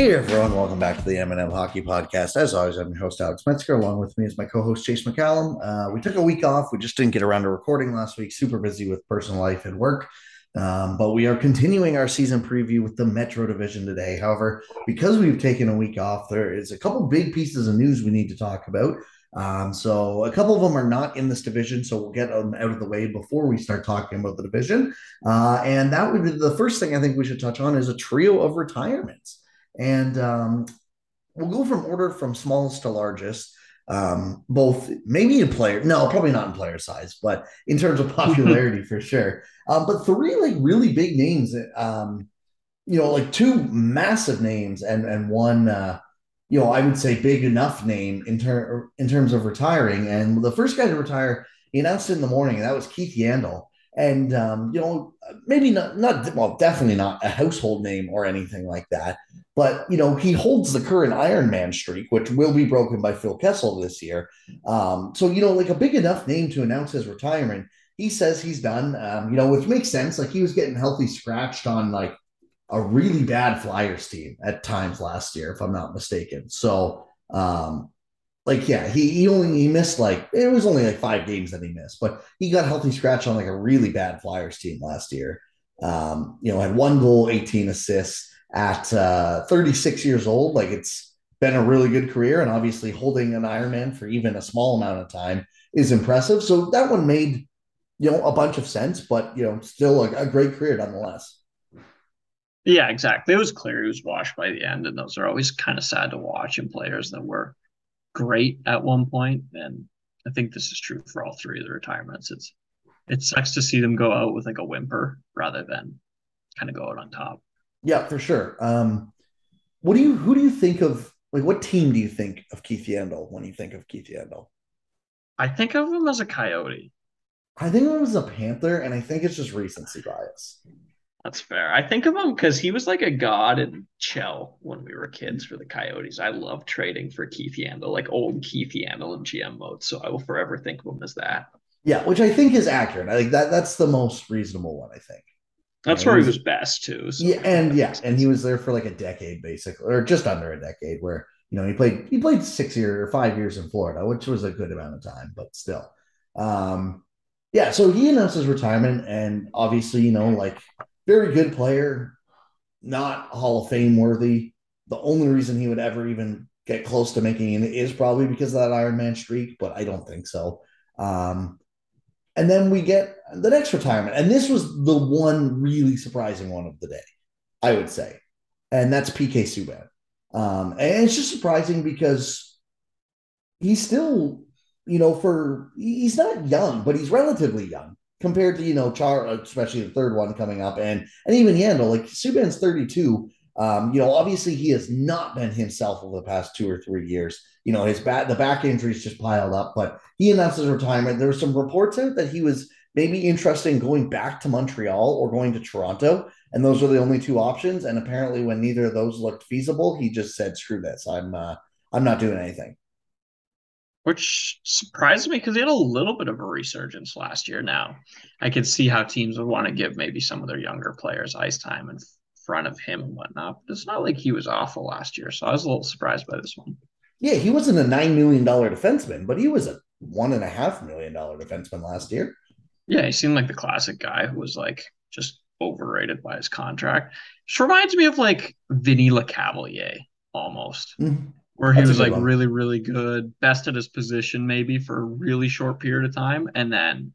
Hey everyone, welcome back to the M&M Hockey Podcast. As always, I'm your host Alex Metzger. Along with me is my co-host Chase McCallum. Uh, we took a week off. We just didn't get around to recording last week. Super busy with personal life and work. Um, but we are continuing our season preview with the Metro Division today. However, because we've taken a week off, there is a couple big pieces of news we need to talk about. Um, so a couple of them are not in this division, so we'll get them out of the way before we start talking about the division. Uh, and that would be the first thing I think we should touch on is a trio of retirements. And um, we'll go from order from smallest to largest. Um, both maybe in player, no, probably not in player size, but in terms of popularity for sure. Um, but three like really big names, um, you know, like two massive names and and one uh, you know, I would say big enough name in ter- in terms of retiring. And the first guy to retire, he announced it in the morning, and that was Keith Yandle and um, you know maybe not not well definitely not a household name or anything like that but you know he holds the current ironman streak which will be broken by phil kessel this year. Um, so you know like a big enough name to announce his retirement he says he's done. Um, you know which makes sense. Like he was getting healthy scratched on like a really bad flyers team at times last year if i'm not mistaken. So um, like yeah, he, he only he missed like it was only like five games that he missed, but he got healthy scratch on like a really bad Flyers team last year. Um, you know, had one goal, 18 assists at uh 36 years old. Like it's been a really good career, and obviously holding an Ironman for even a small amount of time is impressive. So that one made you know a bunch of sense, but you know, still a, a great career nonetheless. Yeah, exactly. It was clear he was washed by the end, and those are always kind of sad to watch in players that were great at one point. and I think this is true for all three of the retirements. It's it sucks to see them go out with like a whimper rather than kind of go out on top. Yeah, for sure. Um, what do you who do you think of like what team do you think of Keith Yandle when you think of Keith Yandle? I think of him as a coyote. I think it was a Panther, and I think it's just recency bias. That's fair. I think of him because he was like a god in NHL when we were kids for the Coyotes. I love trading for Keith Yandle, like old Keith Yandle in GM mode. So I will forever think of him as that. Yeah, which I think is accurate. I think that that's the most reasonable one. I think that's where he was, best too. So yeah, and yeah, and he was there for like a decade, basically, or just under a decade. Where you know he played he played six years or five years in Florida, which was a good amount of time, but still. Um, yeah, so he announced his retirement, and obviously, you know, like very good player, not Hall of Fame worthy. The only reason he would ever even get close to making it is probably because of that Iron Man streak, but I don't think so. Um, and then we get the next retirement, and this was the one really surprising one of the day, I would say, and that's PK Subban. Um, and it's just surprising because he's still, you know, for he's not young, but he's relatively young compared to you know Char, especially the third one coming up, and and even Yandle. Like Subban's thirty two. Um, you know, obviously he has not been himself over the past two or three years. You know, his back the back injuries just piled up, but he announced his retirement. There were some reports out that he was maybe interested in going back to Montreal or going to Toronto, and those were the only two options. And apparently, when neither of those looked feasible, he just said, "Screw this! I'm uh, I'm not doing anything." which surprised me because he had a little bit of a resurgence last year. Now, I could see how teams would want to give maybe some of their younger players ice time in front of him and whatnot. But it's not like he was awful last year, so I was a little surprised by this one. Yeah, he wasn't a nine million dollar defenseman, but he was a one and a half million dollar defenseman last year. Yeah, he seemed like the classic guy who was like just overrated by his contract. Just reminds me of like Vinny Lecavalier almost. Mm-hmm where he That's was like one. really, really good, best at his position maybe for a really short period of time, and then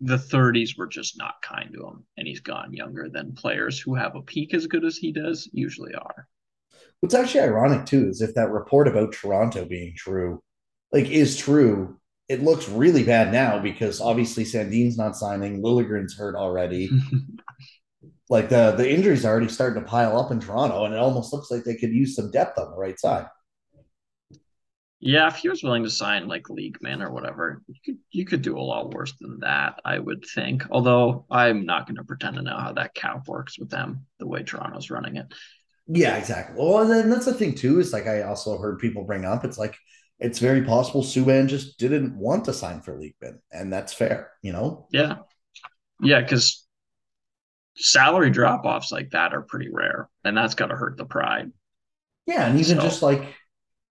the 30s were just not kind to him, and he's gone younger than players who have a peak as good as he does usually are. What's actually ironic too is if that report about Toronto being true, like is true, it looks really bad now because obviously Sandin's not signing, Liljegren's hurt already. like the the injuries are already starting to pile up in Toronto, and it almost looks like they could use some depth on the right side. Yeah, if he was willing to sign like league man or whatever, you could you could do a lot worse than that, I would think. Although I'm not going to pretend to know how that cap works with them the way Toronto's running it. Yeah, exactly. Well, and then that's the thing too. Is like I also heard people bring up. It's like it's very possible Subban just didn't want to sign for Leakman, and that's fair. You know. Yeah, yeah, because salary drop offs like that are pretty rare, and that's got to hurt the pride Yeah, and even so, just like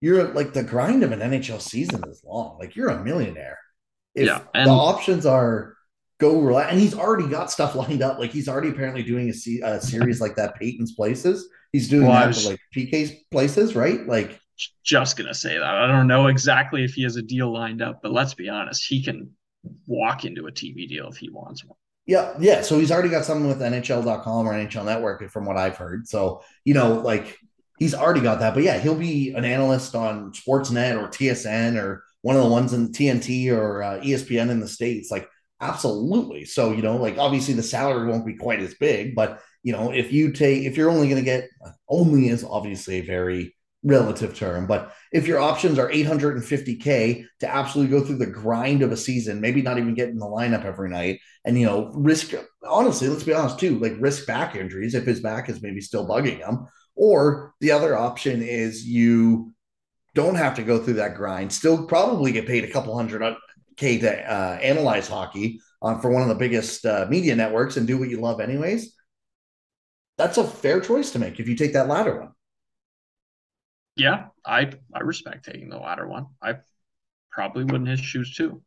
you're like the grind of an NHL season is long. Like you're a millionaire. If yeah, and, the options are go relax, and he's already got stuff lined up. Like he's already apparently doing a, a series like that. Peyton's Places. He's doing well, that was, for like PK's Places, right? Like just gonna say that. I don't know exactly if he has a deal lined up, but let's be honest, he can walk into a TV deal if he wants one. Yeah, yeah. So he's already got something with NHL.com or NHL Network, from what I've heard. So you know, like he's already got that. But yeah, he'll be an analyst on Sportsnet or TSN or one of the ones in TNT or uh, ESPN in the states. Like absolutely. So you know, like obviously the salary won't be quite as big, but you know, if you take if you're only going to get only is obviously a very relative term, but if your options are 850k to absolutely go through the grind of a season, maybe not even get in the lineup every night, and you know, risk honestly, let's be honest too, like risk back injuries if his back is maybe still bugging him, or the other option is you don't have to go through that grind, still probably get paid a couple hundred k to uh, analyze hockey for one of the biggest uh, media networks and do what you love anyways. That's a fair choice to make if you take that latter one. Yeah, I I respect taking the latter one. I probably would in his shoes too.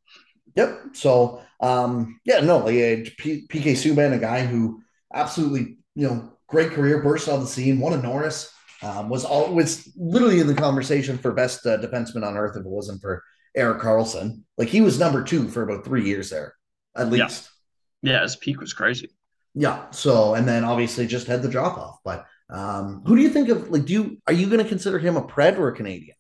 Yep. So um, yeah, no, like uh, P- PK Subban, a guy who absolutely you know great career, burst on the scene, won a Norris. Um, was all was literally in the conversation for best uh, defenseman on earth if it wasn't for Erik Karlsson. Like he was number two for about three years there, at least. Yeah, yeah his peak was crazy. Yeah. So and then obviously just had the drop off. But um, who do you think of? Like, do you are you going to consider him a Pred or a Canadian?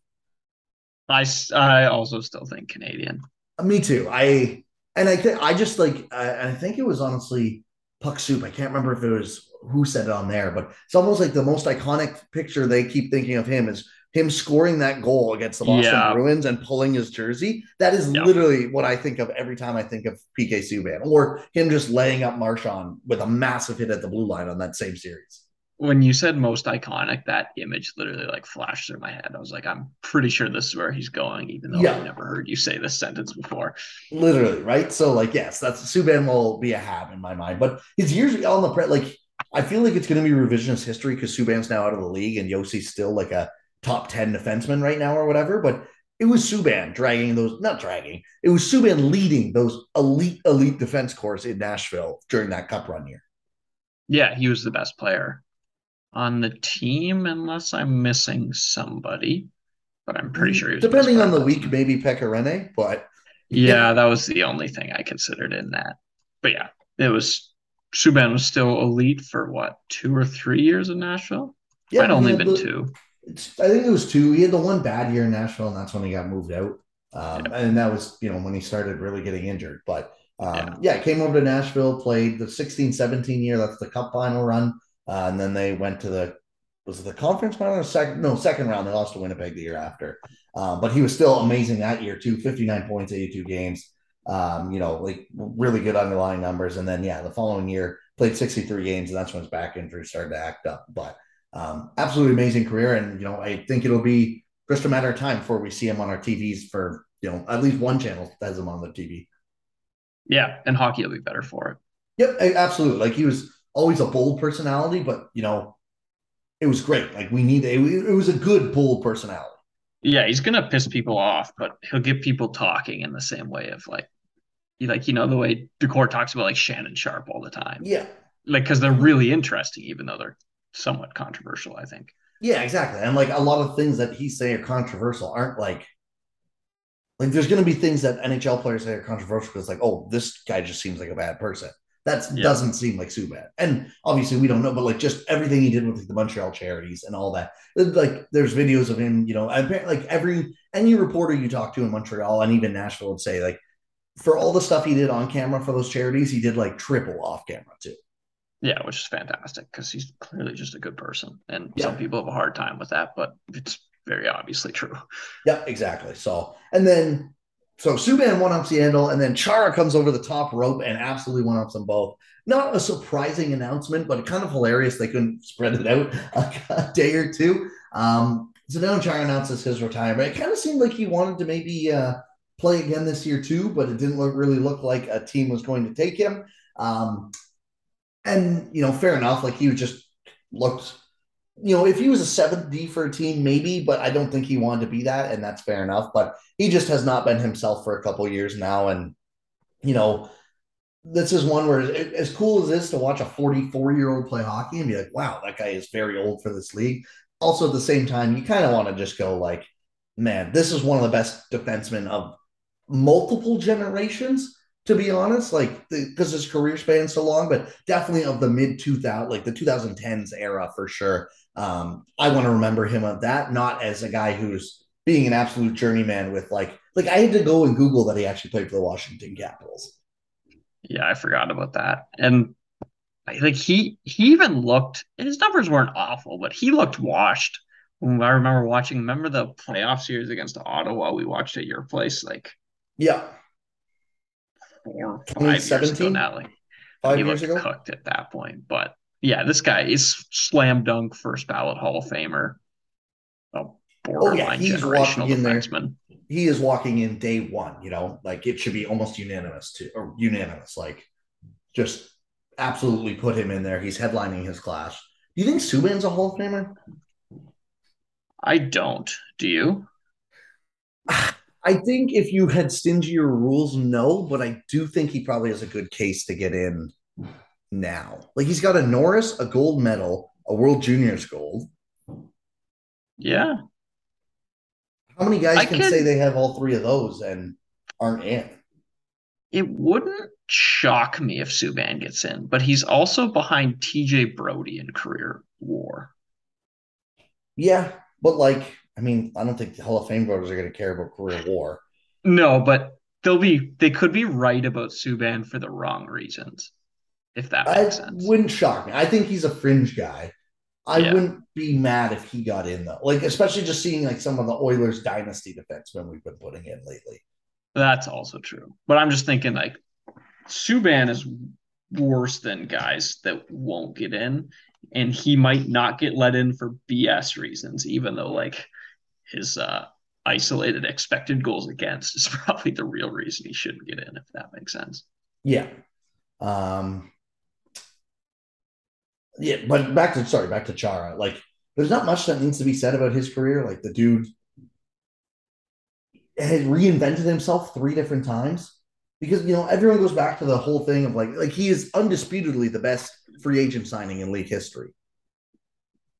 I I also still think Canadian. Uh, me too. I and I think I just like I, I think it was honestly Puck Soup. I can't remember if it was who said it on there, but it's almost like the most iconic picture they keep thinking of him is him scoring that goal against the Boston yeah. Bruins and pulling his jersey. That is yeah. literally what I think of every time I think of PK Subban, or him just laying up Marchand with a massive hit at the blue line on that same series. When you said most iconic, that image literally like flashed through my head. I was like, I'm pretty sure this is where he's going, even though yeah. I've never heard you say this sentence before. Literally, right? So, like, yes, that's Subban will be a have in my mind, but his years on the pre, like, I feel like it's going to be revisionist history because Subban's now out of the league and Josi's still like a top 10 defenseman right now or whatever. But it was Subban dragging those, not dragging, it was Subban leading those elite, elite defense corps in Nashville during that cup run year. Yeah, he was the best player on the team, unless I'm missing somebody. But I'm pretty sure he was. depending on the week, maybe Pekka Rinne, but yeah, yeah, that was the only thing I considered in that. But yeah, it was Subban was still elite for what two or three years in Nashville. Yeah, Might only been the, two. I think it was two. He had the one bad year in Nashville, and that's when he got moved out. Um, yeah. And that was, you know, when he started really getting injured. But um, yeah. yeah, came over to Nashville, played the 16 17 year. That's the cup final run. Uh, and then they went to the, was it the conference final or second? No, second round. They lost to Winnipeg the year after. Um, but he was still amazing that year, too 59 points, 82 games. Um, you know, like really good underlying numbers. And then, yeah, the following year played 63 games, and that's when his back injury started to act up. But um, absolutely amazing career. And, you know, I think it'll be just a matter of time before we see him on our TVs for, you know, at least one channel has him on the TV. Yeah. And hockey will be better for it. Yep. Absolutely. Like he was always a bold personality, but, you know, it was great. Like we need, it, it was a good bold personality. Yeah. He's to piss people off, but he'll get people talking in the same way of like, like, you know, the way Decor talks about like Shannon Sharpe all the time. Yeah. Like, cause they're really interesting, even though they're somewhat controversial, I think. Yeah, exactly. And like a lot of things that he say are controversial aren't like like there's going to be things that NHL players say are controversial because like oh this guy just seems like a bad person. That yeah. doesn't seem like Subban. And obviously we don't know, but like just everything he did with like, the Montreal charities and all that. Like there's videos of him, you know, like every any reporter you talk to in Montreal and even Nashville would say like for all the stuff he did on camera for those charities, he did like triple off camera too. Yeah, which is fantastic because he's clearly just a good person. And yeah. some people have a hard time with that, but it's very obviously true. Yeah, exactly. So, and then, so Subban one ups Yandle, and then Chara comes over the top rope and absolutely one ups them both. Not a surprising announcement, but kind of hilarious. They couldn't spread it out a, day or two. Um, so now Chara announces his retirement. It kind of seemed like he wanted to maybe uh, play again this year too, but it didn't look, really look like a team was going to take him. Um, and you know, fair enough. Like he just looked you know, if he was a seventh D for a team, maybe, but I don't think he wanted to be that, and that's fair enough. But he just has not been himself for a couple years now, and you know, this is one where as cool as this to watch a 44 year old play hockey and be like, wow, that guy is very old for this league. Also, at the same time, you kind of want to just go like, man, this is one of the best defensemen of multiple generations to be honest, like because his career span so long, but definitely of the mid 2000, like the 2010s era for sure. Um, I want to remember him of that, not as a guy who's being an absolute journeyman with like, like I had to go and Google that he actually played for the Washington Capitals. Yeah, I forgot about that. And like he he even looked his numbers weren't awful, but he looked washed. I remember watching, remember the playoff series against Ottawa we watched at your place? Like, yeah, four, five years ago now. Five he years ago, cooked at that point. But yeah, this guy is slam dunk first ballot Hall of Famer. A borderline oh, yeah, he's generational defenseman. There. He is walking in day one. You know, like it should be almost unanimous to or unanimous. Like, just absolutely put him in there. He's headlining his class. Do you think Subban's a Hall of Famer? I don't. Do you? I think if you had stingier rules, no, but I do think he probably has a good case to get in now. Like he's got a Norris, a gold medal, a World Juniors gold. Yeah. How many guys can, say they have all three of those and aren't in? It wouldn't shock me if Subban gets in, but he's also behind TJ Brodie in career WAR. Yeah, but like I mean, I don't think the Hall of Fame voters are going to care about career WAR. No, but they'll be they could be right about Subban for the wrong reasons. If that makes I sense. Wouldn't shock me. I think he's a fringe guy. I yeah. wouldn't be mad if he got in though. Like especially just seeing like some of the Oilers dynasty defensemen we've been putting in lately. That's also true. But I'm just thinking like Subban is worse than guys that won't get in. And he might not get let in for BS reasons, even though like his uh, isolated expected goals against is probably the real reason he shouldn't get in, if that makes sense. Yeah. Um, yeah, but back to sorry, back to Chara. Like, there's not much that needs to be said about his career. Like, the dude has reinvented himself three different times because you know everyone goes back to the whole thing of like like he is undisputedly the best free agent signing in league history.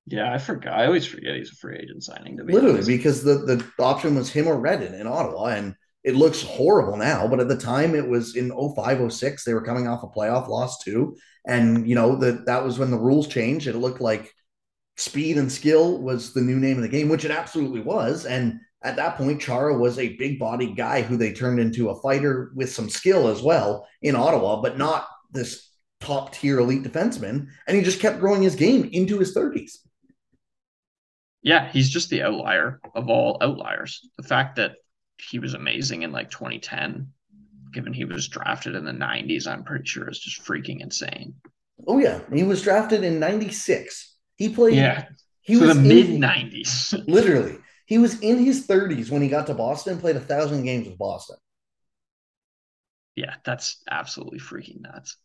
Yeah, I forgot. I always forget he's a free agent signing. To be Literally, honest. because the, the option was him or Redden in Ottawa, and it looks horrible now. But at the time, it was in 05, 06. They were coming off a playoff loss too, and you know that that was when the rules changed. It looked like speed and skill was the new name of the game, which it absolutely was. And at that point, Chara was a big body guy who they turned into a fighter with some skill as well in Ottawa, but not this top tier elite defenseman. And he just kept growing his game into his 30s yeah, he's just the outlier of all outliers. The fact that he was amazing in like 2010, given he was drafted in the 90s, I'm pretty sure is just freaking insane. Oh yeah, he was drafted in 96. He played Yeah. He so was the mid 90s. literally. He was in his 30s when he got to Boston, played a thousand games with Boston. Yeah, that's absolutely freaking nuts.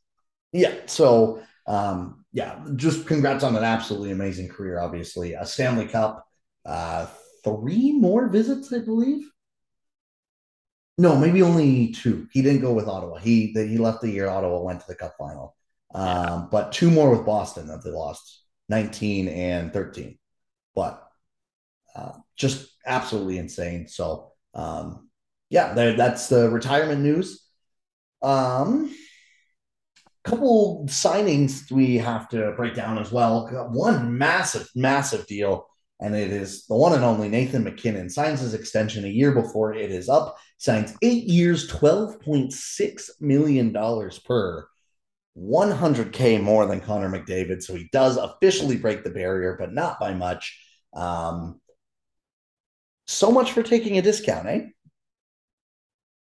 Yeah. So um, yeah, just congrats on an absolutely amazing career. Obviously, a Stanley Cup, uh, three more visits, I believe. No, maybe only two. He didn't go with Ottawa. He he left the year Ottawa went to the Cup final, um, but two more with Boston that they lost, nineteen and thirteen. But uh, just absolutely insane. So um, yeah, that's the retirement news. Um, couple signings we have to break down as well. One massive, massive deal, and it is the one and only Nathan MacKinnon signs his extension a year before it is up. Signs eight years, twelve point six million dollars per. 100k more than Connor McDavid, so he does officially break the barrier, but not by much. Um, so much for taking a discount, eh?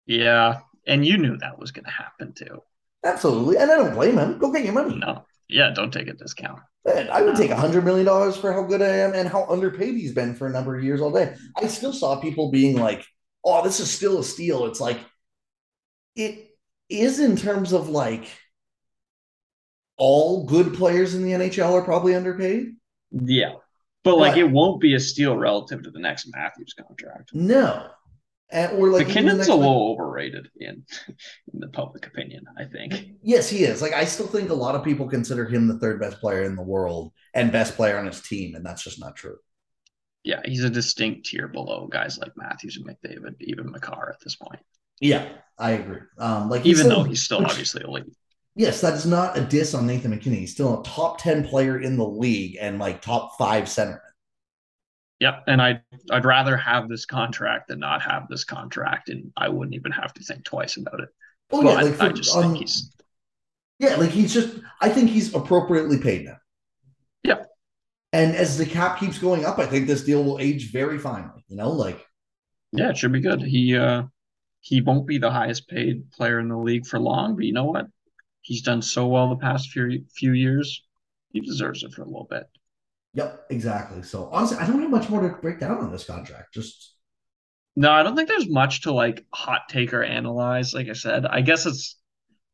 Yeah, and you knew that was going to happen too. Absolutely. And I don't blame him. Go get your money. No. Yeah, don't take a discount. I would take a hundred million dollars for how good I am and how underpaid he's been for a number of years all day. I still saw people being like, "Oh, this is still a steal." It's like it is in terms of like all good players in the NHL are probably underpaid. Yeah, But like but, it won't be a steal relative to the next Matthews contract. No. And, or like MacKinnon's a little overrated in in the public opinion, I think. Yes, he is. Like I still think a lot of people consider him the third best player in the world and best player on his team, and that's just not true. Yeah, he's a distinct tier below guys like Matthews and McDavid, even Makar at this point. Yeah, I agree. Um, like even still, though he's still which, obviously elite. Yes, that is not a diss on Nathan MacKinnon. He's still a top ten player in the league and like top five centerman. Yep, and I'd I'd rather have this contract than not have this contract, and I wouldn't even have to think twice about it. Oh but yeah, like for, I just um, think he's yeah, like he's just I think he's appropriately paid now. Yep. And as the cap keeps going up, I think this deal will age very finely. You know, like yeah, it should be good. He uh he won't be the highest paid player in the league for long, but you know what? He's done so well the past few few years. He deserves it for a little bit. Yep, exactly. So honestly, I don't have much more to break down on this contract. Just no, I don't think there's much to like hot take or analyze. Like I said, I guess it's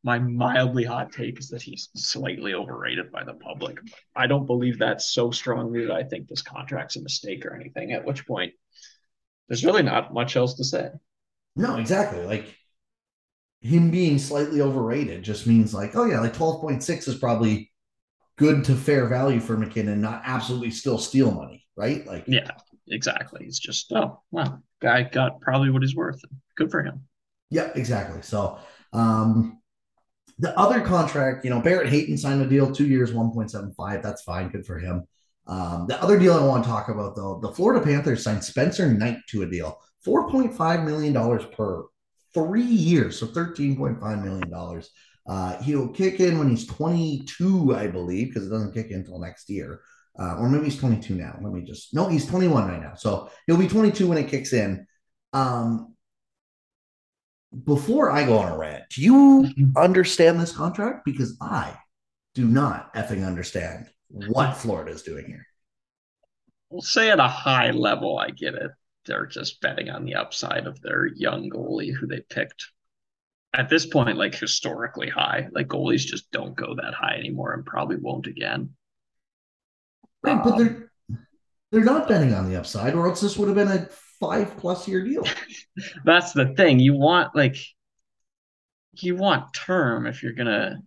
my mildly hot take is that he's slightly overrated by the public. I don't believe that so strongly that I think this contract's a mistake or anything. At which point, there's really not much else to say. No, exactly. Like him being slightly overrated just means like, oh yeah, like 12.6 is probably good to fair value for MacKinnon, not absolutely still steal money, right? Like, yeah, exactly. He's just, oh, wow, guy got probably what he's worth. Good for him. Yeah, exactly. So, um, the other contract, you know, Barrett Hayton signed a deal, two years, 1.75. That's fine. Good for him. Um, the other deal I want to talk about, though, the Florida Panthers signed Spencer Knight to a deal, $4.5 million per three years. So $13.5 million. Uh, he'll kick in when he's 22, I believe, because it doesn't kick in until next year. Uh, or maybe he's 22 now. Let me just, no, he's 21 right now. So he'll be 22 when it kicks in. Um, before I go on a rant, do you mm-hmm. understand this contract? Because I do not effing understand what Florida is doing here. We'll say at a high level, I get it. They're just betting on the upside of their young goalie who they picked at this point, like historically high. Like goalies just don't go that high anymore and probably won't again. Right, but um, they're they're not betting on the upside, or else this would have been a five plus year deal. That's the thing. You want like you want term if you're gonna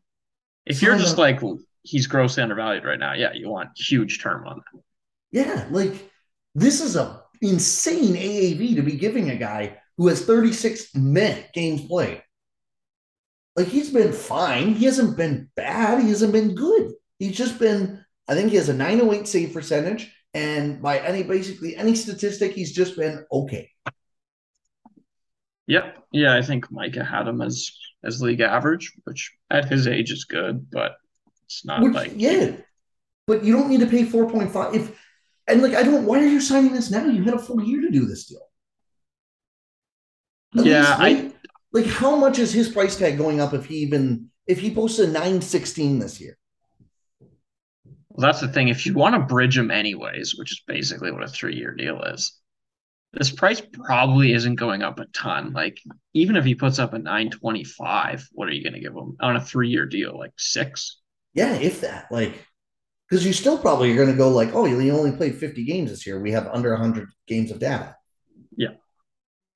if you're just like he's grossly undervalued right now, yeah, you want huge term on that. Yeah, like this is a insane AAV to be giving a guy who has 36 minute games played. Like he's been fine. He hasn't been bad. He hasn't been good. He's just been, I think he has a 908 save percentage. And by any basically any statistic, he's just been okay. Yep. Yeah, I think Micah had him as as league average, which at his age is good, but it's not which, like yeah. But you don't need to pay 4.5 if and like I don't why are you signing this now? You had a full year to do this deal. At yeah, I like how much is his price tag going up if he even if he posts a 916 this year? Well, that's the thing. If you want to bridge him anyways, which is basically what a three-year deal is, this price probably isn't going up a ton. Like even if he puts up a 925, what are you going to give him on a three-year deal? Like six? Yeah, if that. Like because you still probably are going to go like, oh, you only played 50 games this year. We have under 100 games of data.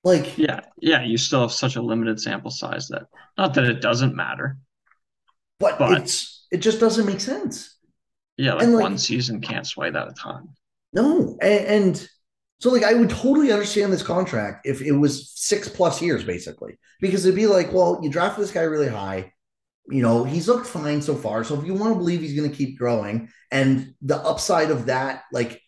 Like, yeah, yeah, you still have such a limited sample size that not that it doesn't matter, but, but it's it just doesn't make sense. Yeah, like, like one season can't sway that a ton. No, and, and so like I would totally understand this contract if it was six plus years, basically, because it'd be like, well, you draft this guy really high, you know, he's looked fine so far. So if you want to believe he's going to keep growing, and the upside of that, like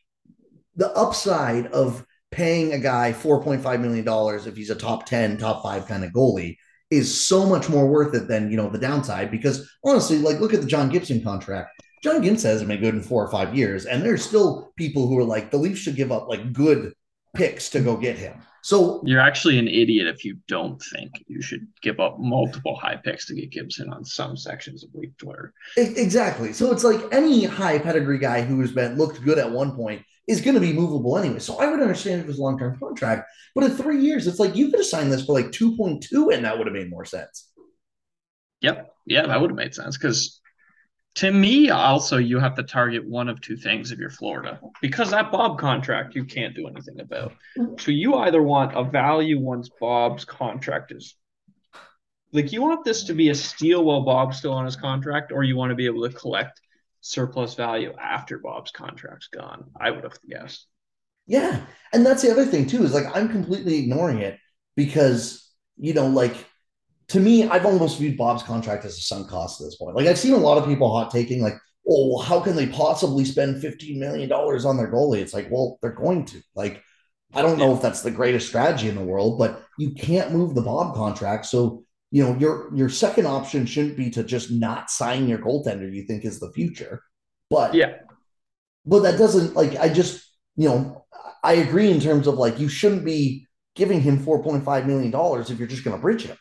the upside of paying a guy $4.5 million if he's a top 10, top five kind of goalie is so much more worth it than, you know, the downside. Because honestly, like look at the John Gibson contract. John Gibson hasn't been good in four or five years. And there's still people who are like, the Leafs should give up like good picks to go get him. So you're actually an idiot if you don't think you should give up multiple high picks to get Gibson on some sections of Leaf Twitter. Exactly. So it's like any high pedigree guy who has been looked good at one point is going to be movable anyway. So I would understand if it was a long term contract, but in three years, it's like you could have signed this for like 2.2 and that would have made more sense. Yep. Yeah, that would have made sense because To me, also, you have to target one of two things if you're Florida because that Bob contract you can't do anything about. So you either want a value once Bob's contract is like you want this to be a steal while Bob's still on his contract, or you want to be able to collect surplus value after Bob's contract's gone. I would have guessed. Yeah. And that's the other thing too, is like I'm completely ignoring it because, you know, like to me, I've almost viewed Bob's contract as a sunk cost at this point. Like I've seen a lot of people hot taking like, oh, well, how can they possibly spend $15 million on their goalie? It's like, well, they're going to. Like, I don't know if that's the greatest strategy in the world, but you can't move the Bob contract. So, you know, your your second option shouldn't be to just not sign your goaltender you think is the future. But yeah. But that doesn't like I just, you know, I agree in terms of like you shouldn't be giving him $4.5 million if you're just going to bridge him.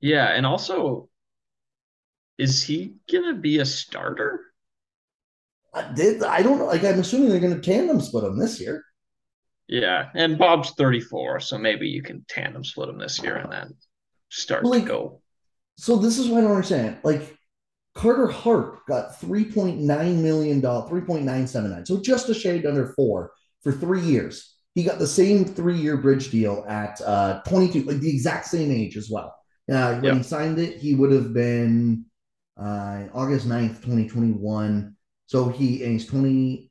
Yeah, and also, is he gonna be a starter? I did I don't know. Like I'm assuming they're going to tandem split him this year. Yeah, and Bob's 34, so maybe you can tandem split him this year and then start like, to go. So this is what I don't understand. Like Carter Hart got 3.9 million dollars, 3.979. So just a shade under four for three years. He got the same three-year bridge deal at uh, 22, like the exact same age as well. Uh, when yep. he signed it, he would have been uh, August 9th, 2021. So he, and he's 20,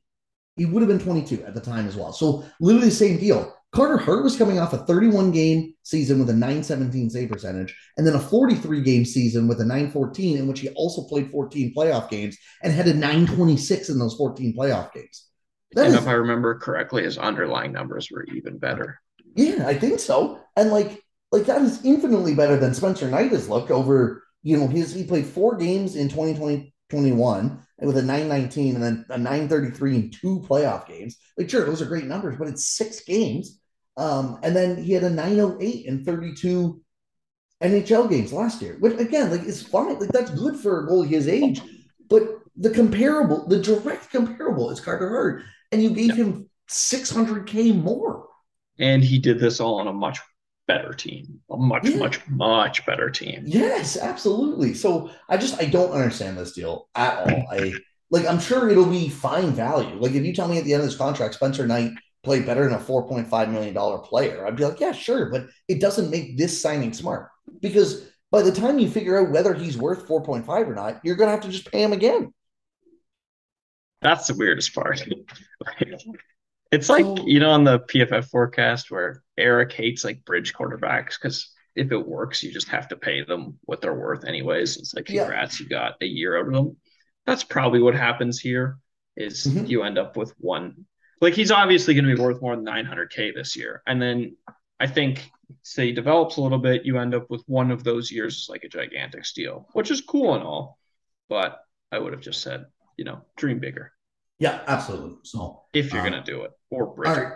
he would have been 22 at the time as well. So literally the same deal. Carter Hart was coming off a 31 game season with a 917 save percentage, and then a 43 game season with a 914, in which he also played 14 playoff games and had a 926 in those 14 playoff games. That and is, if I remember correctly, his underlying numbers were even better. Yeah, I think so. And like like that is infinitely better than Spencer Knight has looked over, you know, his he played four games in 2020 21 with a 919 and then a 933 in two playoff games. Like, sure, those are great numbers, but it's six games. Um, and then he had a 908 in 32 NHL games last year, which again, like it's fine. Like that's good for a goalie his age. But the comparable, the direct comparable is Carter Hart. And you gave yeah. him 600K more. And he did this all on a much better team, a much, yeah. much, much better team. Yes, absolutely. So I just I don't understand this deal at all. I like I'm sure it'll be fine value. Like if you tell me at the end of this contract, Spencer Knight played better than a $4.5 million player, I'd be like, yeah, sure. But it doesn't make this signing smart because by the time you figure out whether he's worth 4.5 or not, you're gonna have to just pay him again. That's the weirdest part. It's like so, you know on the PFF forecast where Eric hates like bridge quarterbacks because if it works, you just have to pay them what they're worth anyways. It's like congrats, yeah. you got a year out of them. That's probably what happens here. Is mm-hmm. you end up with one like he's obviously going to be worth more than 900k this year, and then I think say he develops a little bit, you end up with one of those years like a gigantic steal, which is cool and all, but I would have just said you know dream bigger. Yeah, absolutely. So if you're uh, gonna do it, or bridge all right.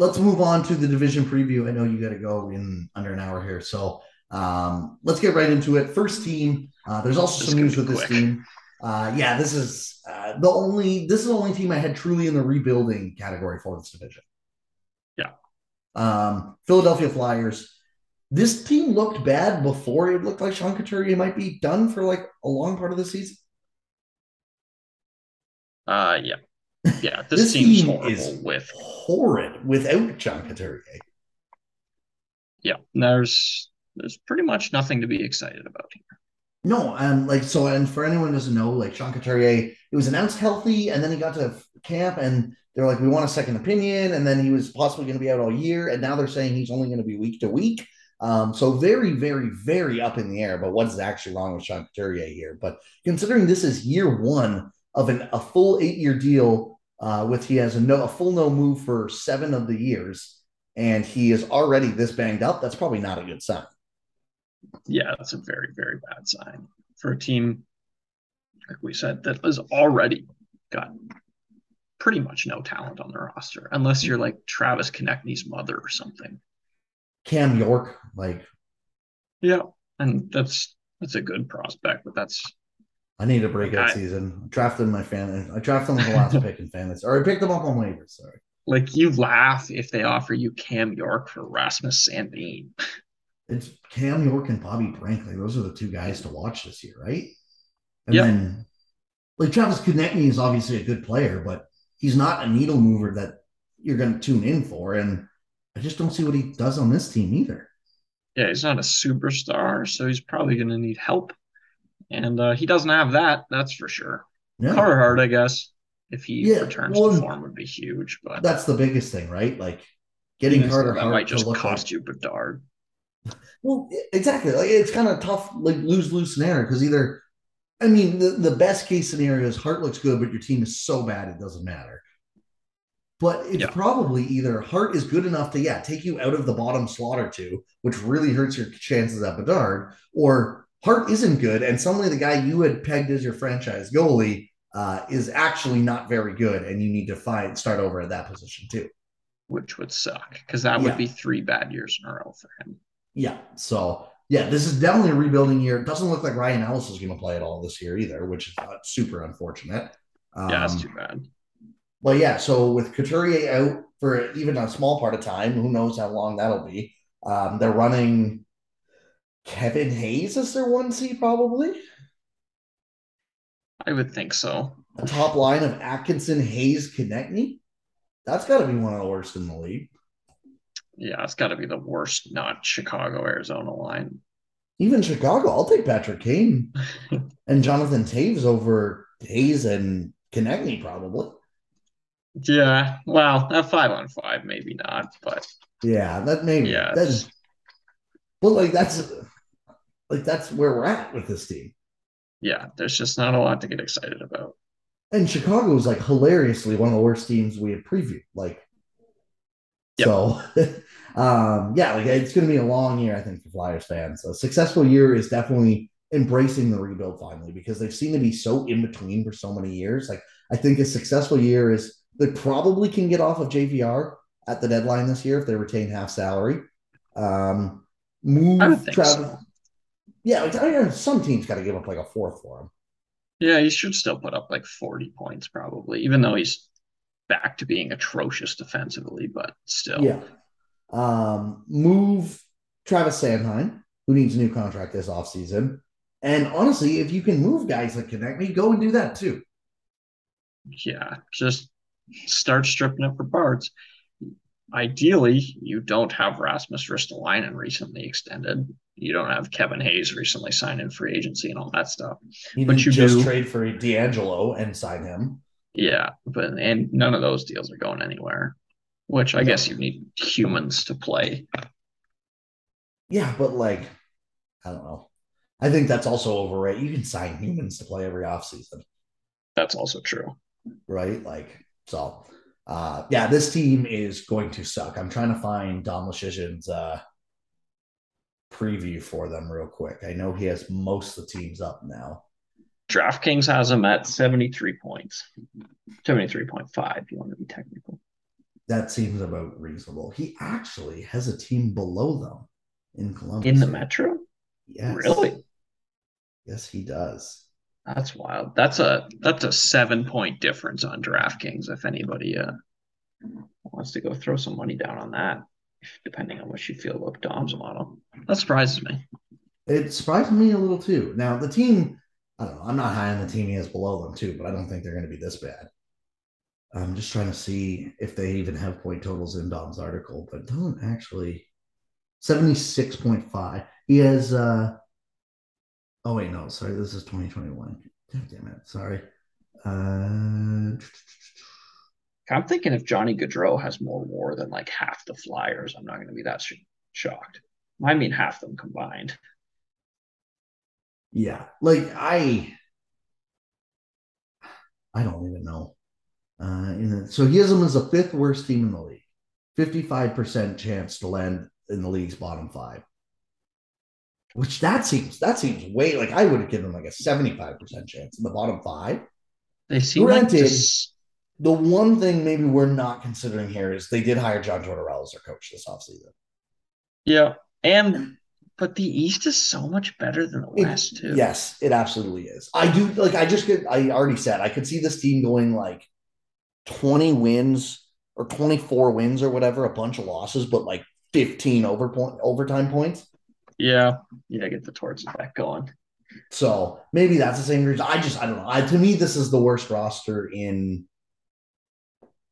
Let's move on to the division preview. I know you got to go in under an hour here, so um, let's get right into it. First team. Uh, there's also this some news with quick. this team. Uh, yeah, this is uh, the only this is the only team I had truly in the rebuilding category for this division. Yeah. Um, Philadelphia Flyers. This team looked bad before it looked like Sean Couturier might be done for like a long part of the season. Uh, yeah, yeah. This, this seems horrible is with horrid without John Couturier. Yeah, there's there's pretty much nothing to be excited about here. No, and like so, and for anyone who doesn't know, like Sean Couturier, it was announced healthy, and then he got to camp, and they're like, "We want a second opinion," and then he was possibly going to be out all year, and now they're saying he's only going to be week to week. Um, so very, very, very up in the air. But what's actually wrong with Sean Couturier here? But considering this is year one of an, a full eight year deal uh, with he has a, no, a full no move for seven of the years, and he is already this banged up. That's probably not a good sign. Yeah, that's a very very bad sign for a team like we said that has already got pretty much no talent on their roster unless you're like Travis Konecny's mother or something. Cam York, like yeah, and that's that's a good prospect, but that's I need a breakout I, season. I drafted my fan. I drafted them the last pick in fantasy, or I picked them up on waivers. Sorry. Like you laugh if they offer you Cam York for Rasmus Sandin. It's Cam York and Bobby Brinkley. Those are the two guys to watch this year, right? And yep. then, like Travis Konecny is obviously a good player, but he's not a needle mover that you're going to tune in for. And I just don't see what he does on this team either. Yeah, he's not a superstar, so he's probably going to need help. And uh, he doesn't have that, that's for sure. Yeah. Carter I guess, if he yeah, returns well, to form, would be huge. But that's the biggest thing, right? Like getting Carter that might just cost like... you Bedard. Well, exactly. Like it's kind of tough, like lose lose scenario because either, I mean, the, the best case scenario is Hart looks good, but your team is so bad it doesn't matter. But it's yeah. probably either Hart is good enough to yeah take you out of the bottom slot or two, which really hurts your chances at Bedard, or Hart isn't good, and suddenly the guy you had pegged as your franchise goalie uh, is actually not very good, and you need to find start over at that position too. Which would suck because that would yeah. be three bad years in a row for him. Yeah. So yeah, this is definitely a rebuilding year. It doesn't look like Ryan Ellis is going to play at all this year either, which is uh, super unfortunate. Um, yeah, that's um, too bad. But yeah, so with Couturier out for even a small part of time, who knows how long that'll be? Um, they're running Kevin Hayes as their one C probably. I would think so. A top line of Atkinson, Hayes, Konecny. That's got to be one of the worst in the league. Yeah, it's got to be the worst, not Chicago, Arizona line. Even Chicago, I'll take Patrick Kane and Jonathan Toews over Hayes and Konecny, probably. Yeah, well, at five on five, maybe not, but yeah, that maybe yeah. That's, well, like that's like that's where we're at with this team. Yeah, there's just not a lot to get excited about. And Chicago is like hilariously one of the worst teams we have previewed. Like, yep. so um, yeah, like it's going to be a long year, I think, for Flyers fans. A successful year is definitely embracing the rebuild finally because they've seemed to be so in between for so many years. Like, I think a successful year is they probably can get off of JVR at the deadline this year if they retain half salary. Um, move Travis. So. Yeah, like, I some teams got to give up like a fourth for him. Yeah, he should still put up like 40 points probably, even though he's back to being atrocious defensively, but still. Yeah. Um, move Travis Sanheim, who needs a new contract this offseason. And honestly, if you can move guys that Konecny, go and do that too. Yeah, just start stripping it for parts. Ideally, you don't have Rasmus Ristolainen recently extended. You don't have Kevin Hayes recently signed in free agency and all that stuff. You but you just do, trade for DeAngelo and sign him. Yeah, but and none of those deals are going anywhere. Which I guess you need humans to play. Yeah, but like, I don't know. I think that's also overrated. You can sign humans to play every offseason. That's also true. Right? Like, so, uh, yeah, this team is going to suck. I'm trying to find Dom Luszczyszyn's uh, preview for them real quick. I know he has most of the teams up now. DraftKings has him at 73 points, 73.5, if you want to be technical. That seems about reasonable. He actually has a team below them in Columbus. In the Metro? Yes. Really? Yes, he does. That's wild. That's a that's a seven point difference on DraftKings. If anybody uh, wants to go throw some money down on that, depending on what you feel about Dom's model, that surprises me. It surprised me a little too. Now the team, I don't know. I'm not high on the team he has below them too, but I don't think they're going to be this bad. I'm just trying to see if they even have point totals in Dom's article, but doesn't actually. 76.5. He has uh Oh wait, no, sorry, this is 2021. Damn, damn it, sorry. Uh, I'm thinking if Johnny Gaudreau has more WAR than like half the Flyers, I'm not going to be that sh- shocked. I mean, half them combined. Yeah, like I, I don't even know. Uh, so he has them as the fifth worst team in the league, 55% chance to land in the league's bottom five which that seems that seems way like I would have given them like a 75% chance in the bottom five. They seem Granted, like this... the one thing maybe we're not considering here is they did hire John Tortorella as their coach this offseason. Yeah. And but the East is so much better than the West, it, too. Yes, it absolutely is. I do like I just could I already said I could see this team going like 20 wins or 24 wins or whatever, a bunch of losses, but like 15 over point overtime points. Yeah, yeah, get the torch back going. So maybe that's the same reason. I just I don't know. I, to me, this is the worst roster in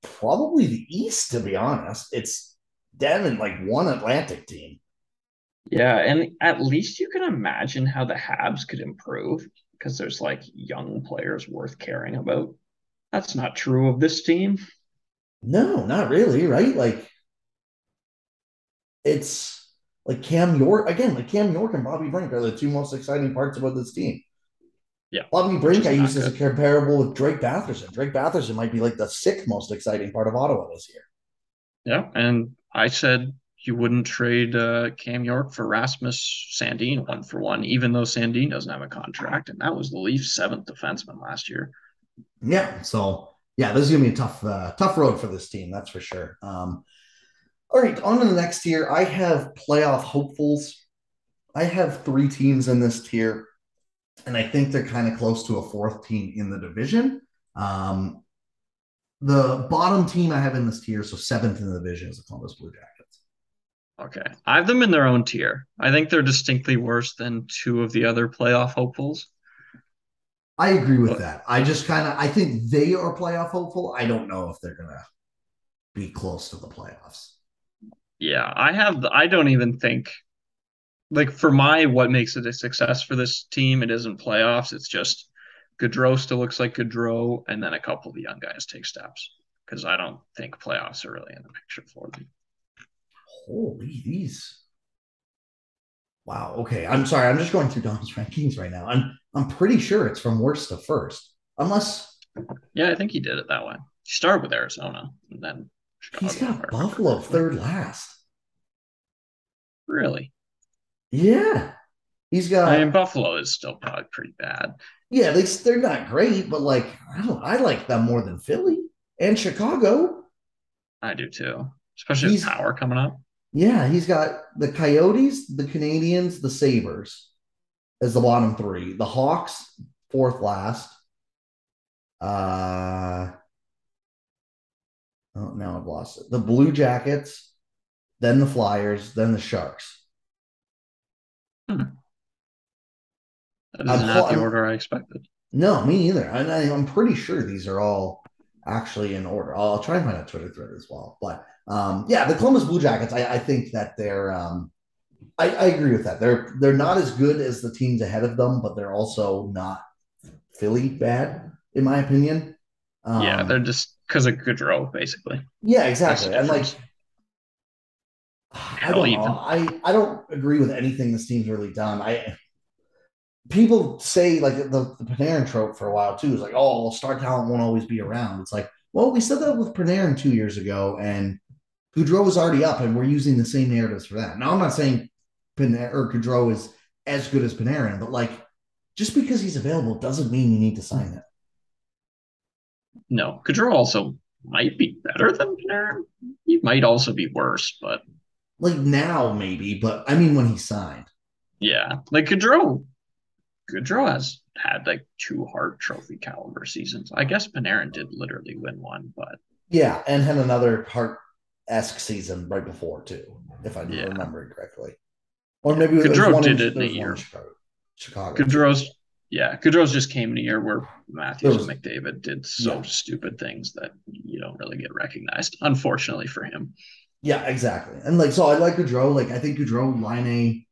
probably the East. To be honest, it's them and like one Atlantic team. Yeah, and at least you can imagine how the Habs could improve because there's like young players worth caring about. That's not true of this team. No, not really, right? Like it's like Cam York again, like Cam York and Bobby Brink are the two most exciting parts about this team. Yeah. Bobby Brink I use as a comparable with Drake Batherson. Drake Batherson might be like the sixth most exciting part of Ottawa this year. Yeah, and I said you wouldn't trade uh, Cam York for Rasmus Sandin one for one, even though Sandin doesn't have a contract, and that was the Leafs' seventh defenseman last year. Yeah, so yeah, this is gonna be a tough, uh, tough road for this team, that's for sure. Um, all right, on to the next tier. I have playoff hopefuls. I have three teams in this tier, and I think they're kind of close to a fourth team in the division. Um, the bottom team I have in this tier, so seventh in the division, is the Columbus Blue Jackets. Okay. I have them in their own tier. I think they're distinctly worse than two of the other playoff hopefuls. I agree with but, that. I just kind of I think they are playoff hopeful. I don't know if they're gonna be close to the playoffs. Yeah, I have I don't even think like for my what makes it a success for this team, it isn't playoffs. It's just Gaudreau still looks like Gaudreau, and then a couple of the young guys take steps. Because I don't think playoffs are really in the picture for them holy these. Wow okay i'm sorry i'm just going through dom's rankings right now. I'm i'm pretty sure it's from worst to first unless yeah i think he did it that way. He started with arizona and then Chicago he's got buffalo third last. Really? Yeah he's got i mean buffalo is still probably pretty bad. Yeah they, they're not great but like i don't i like them more than philly and chicago. I do too especially he's, power coming up yeah, he's got the Coyotes, the Canadians, the Sabres as the bottom three. The Hawks, fourth last. Uh, oh, now I've lost it. The Blue Jackets, then the Flyers, then the Sharks. Hmm. That is I'm, not the order I expected. No, me either. I, I'm pretty sure these are all actually in order. I'll, I'll try and find a Twitter thread as well. But um, yeah, the Columbus Blue Jackets, I, I think that they're um, I, I, agree with that. They're they're not as good as the teams ahead of them, but they're also not Philly bad, in my opinion. Um, yeah, they're just because of Gaudreau, basically. Yeah, exactly. And like I don't know. I, I don't agree with anything this team's really done. I people say like the, the Panarin trope for a while too is like, oh, well, star talent won't always be around. It's like, well, we said that with Panarin two years ago, and Gaudreau was already up, and we're using the same narratives for that. Now, I'm not saying Panarin or Gaudreau is as good as Panarin, but like, just because he's available doesn't mean you need to sign him. No, Gaudreau also might be better than Panarin. He might also be worse, but like now maybe. But I mean, when he signed, yeah, like Gaudreau Gaudreau has had like two Hart Trophy caliber seasons. I guess Panarin did literally win one, but yeah, and had another Hart esque season right before too, if I yeah. remember correctly. Or maybe Gaudreau did it in a year. Chicago. Chicago. Gaudreau's yeah, Gaudreau's just came in a year where Matthews was, and McDavid did so yeah. stupid things that you don't really get recognized, unfortunately for him. Yeah, exactly. And like so I like Gaudreau. Like I think Gaudreau Laine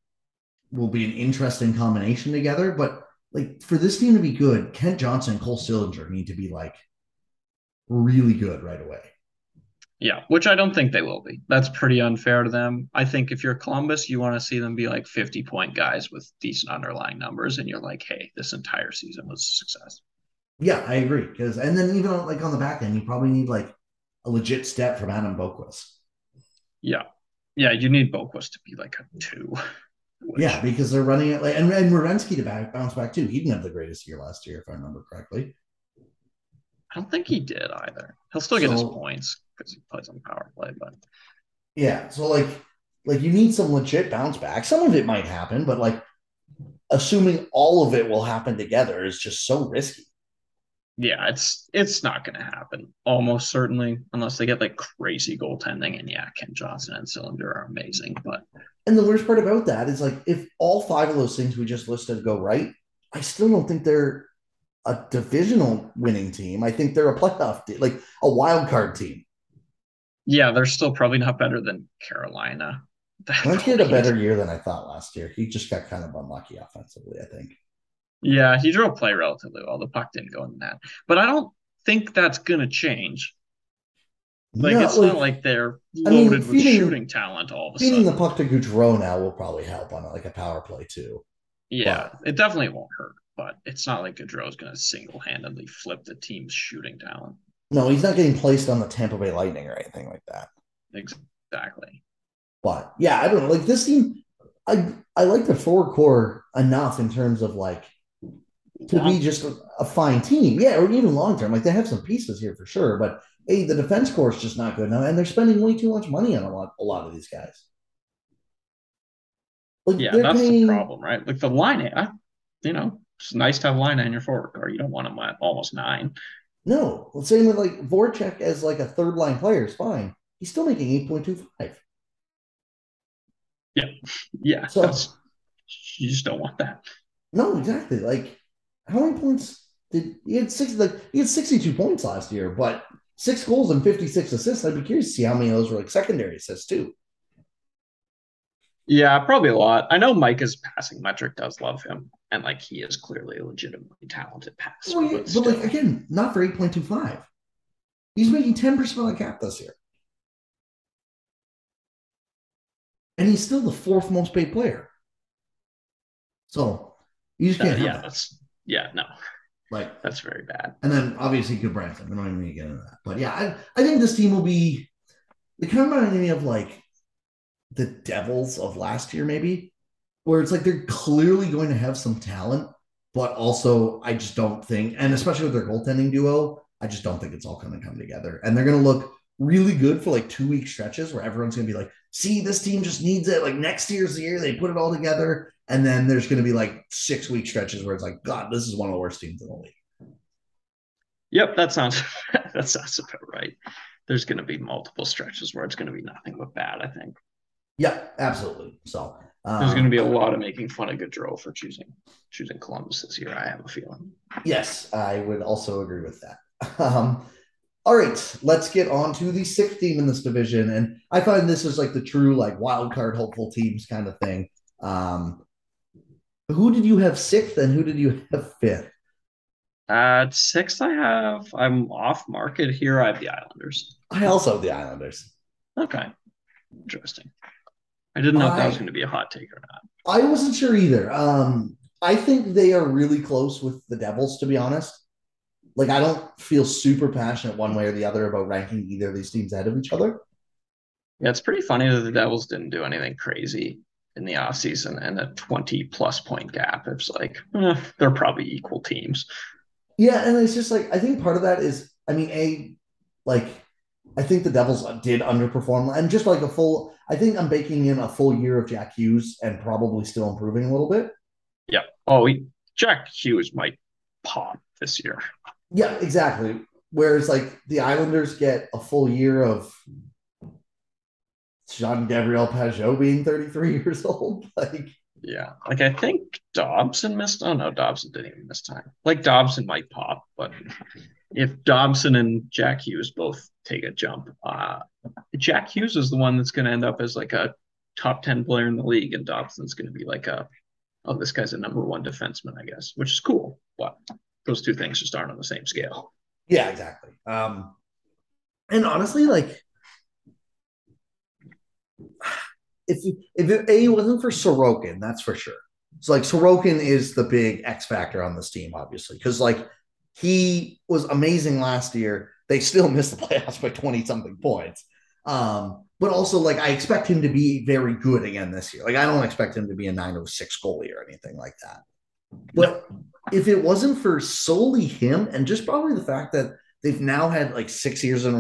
will be an interesting combination together. But like for this team to be good, Kent Johnson and Cole Sillinger need to be like really good right away. Yeah, which I don't think they will be. That's pretty unfair to them. I think if you're Columbus, you want to see them be like 50 point guys with decent underlying numbers, and you're like, hey, this entire season was a success. Yeah, I agree. Because and then even like on the back end, you probably need like a legit step from Adam Boqvist. Yeah, yeah, you need Boqvist to be like a two. Which... Yeah, because they're running it like and, and Werenski to back, bounce back too. He didn't have the greatest year last year, if I remember correctly. I don't think he did either. He'll still get his points because he plays on power play, but yeah. So like, like you need some legit bounce back. Some of it might happen, but like, assuming all of it will happen together is just so risky yeah, it's it's not going to happen almost certainly unless they get like crazy goaltending. And yeah, Kent Johnson and Sillinger are amazing, but and the worst part about that is like if all five of those things we just listed go right, I still don't think they're a divisional winning team. I think they're a playoff team, like a wild card team. Yeah, they're still probably not better than Carolina. Wentz had a better year than I thought last year. He just got kind of unlucky offensively, I think. Yeah, he drew a play relatively well. The puck didn't go in that, but I don't think that's gonna change. Like no, it's like, not like they're loaded I mean, feeding, with shooting talent all of a feeding sudden. the puck to Gaudreau now will probably help on like a power play too. Yeah, but, it definitely won't hurt, but it's not like Gaudreau is going to single handedly flip the team's shooting talent. No, he's not getting placed on the Tampa Bay Lightning or anything like that. Exactly. But yeah, I don't know. Like this team, I I like the forward core enough in terms of like to be just a, a fine team. Yeah, or even long term. Like they have some pieces here for sure, but hey, the defense core is just not good enough, and they're spending way too much money on a lot a lot of these guys. Like, yeah, that's paying, the problem, right? Like the Laine, I, you know, it's nice to have Laine in your forward core. You don't want them at almost nine. No, well, same with like Voracek as like a third line player is fine. He's still making eight point two five. Yeah, yeah. So you just don't want that. No, exactly. Like how many points did he had six? Like he had sixty two points last year, but six goals and 56 assists. I'd be curious to see how many of those were like secondary assists too. Yeah, probably a lot. I know Micah's passing metric does love him, and like he is clearly a legitimately talented passer. Well, yeah, but, but like again, not for 8.25. He's making 10% of the cap this year. And he's still the fourth most paid player. So you just can't. Uh, yeah, that. that's yeah, no. Like that's very bad. And then obviously Gudbranson. We don't even need to get into that. But yeah, I, I think this team will be they kind of remind me of like the Devils of last year, maybe, where it's like they're clearly going to have some talent, but also I just don't think, and especially with their goaltending duo, I just don't think it's all going to come together. And they're going to look really good for like two week stretches where everyone's going to be like, see, this team just needs it. Like next year's the year they put it all together. And then there's going to be like six week stretches where it's like, God, this is one of the worst teams in the league. Yep, that sounds that sounds about right. There's going to be multiple stretches where it's going to be nothing but bad. I think. Yeah, absolutely. So um, there's going to be a lot of making fun of Gaudreau for choosing choosing Columbus this year. I have a feeling. Yes, I would also agree with that. Um, all right, let's get on to the sixth team in this division, and I find this is like the true like wild card hopeful teams kind of thing. Um, who did you have sixth, and who did you have fifth? At sixth, I have I'm off market here. I have the Islanders. I also have the Islanders. Okay, interesting. I didn't know I, if that was going to be a hot take or not. I wasn't sure either. Um, I think they are really close with the Devils, to be honest. Like, I don't feel super passionate one way or the other about ranking either of these teams ahead of each other. Yeah, it's pretty funny that the Devils didn't do anything crazy in the offseason and a 20 plus point gap. It's like, eh, they're probably equal teams. Yeah. And it's just like, I think part of that is, I mean, A, like, I think the Devils did underperform and just like a full, I think I'm baking in a full year of Jack Hughes and probably still improving a little bit. Yeah. Oh, he, Jack Hughes might pop this year. Yeah, exactly. Whereas like the Islanders get a full year of Jean Gabriel Pageau being 33 years old. Like, yeah, like I think Dobson missed. Oh no, Dobson didn't even miss time. Like Dobson might pop, but if Dobson and Jack Hughes both take a jump, uh, Jack Hughes is the one that's going to end up as like a top 10 player in the league, and Dobson's going to be like a, oh, this guy's a number one defenseman, I guess, which is cool. But those two things just aren't on the same scale. Yeah, exactly. Um, and honestly, like if if it, a wasn't for Sorokin, that's for sure. So like Sorokin is the big X factor on this team, obviously, because like he was amazing last year. They still missed the playoffs by twenty something points. Um, but also like I expect him to be very good again this year. Like I don't expect him to be a 906 goalie or anything like that. But if it wasn't for solely him and just probably the fact that they've now had like six years in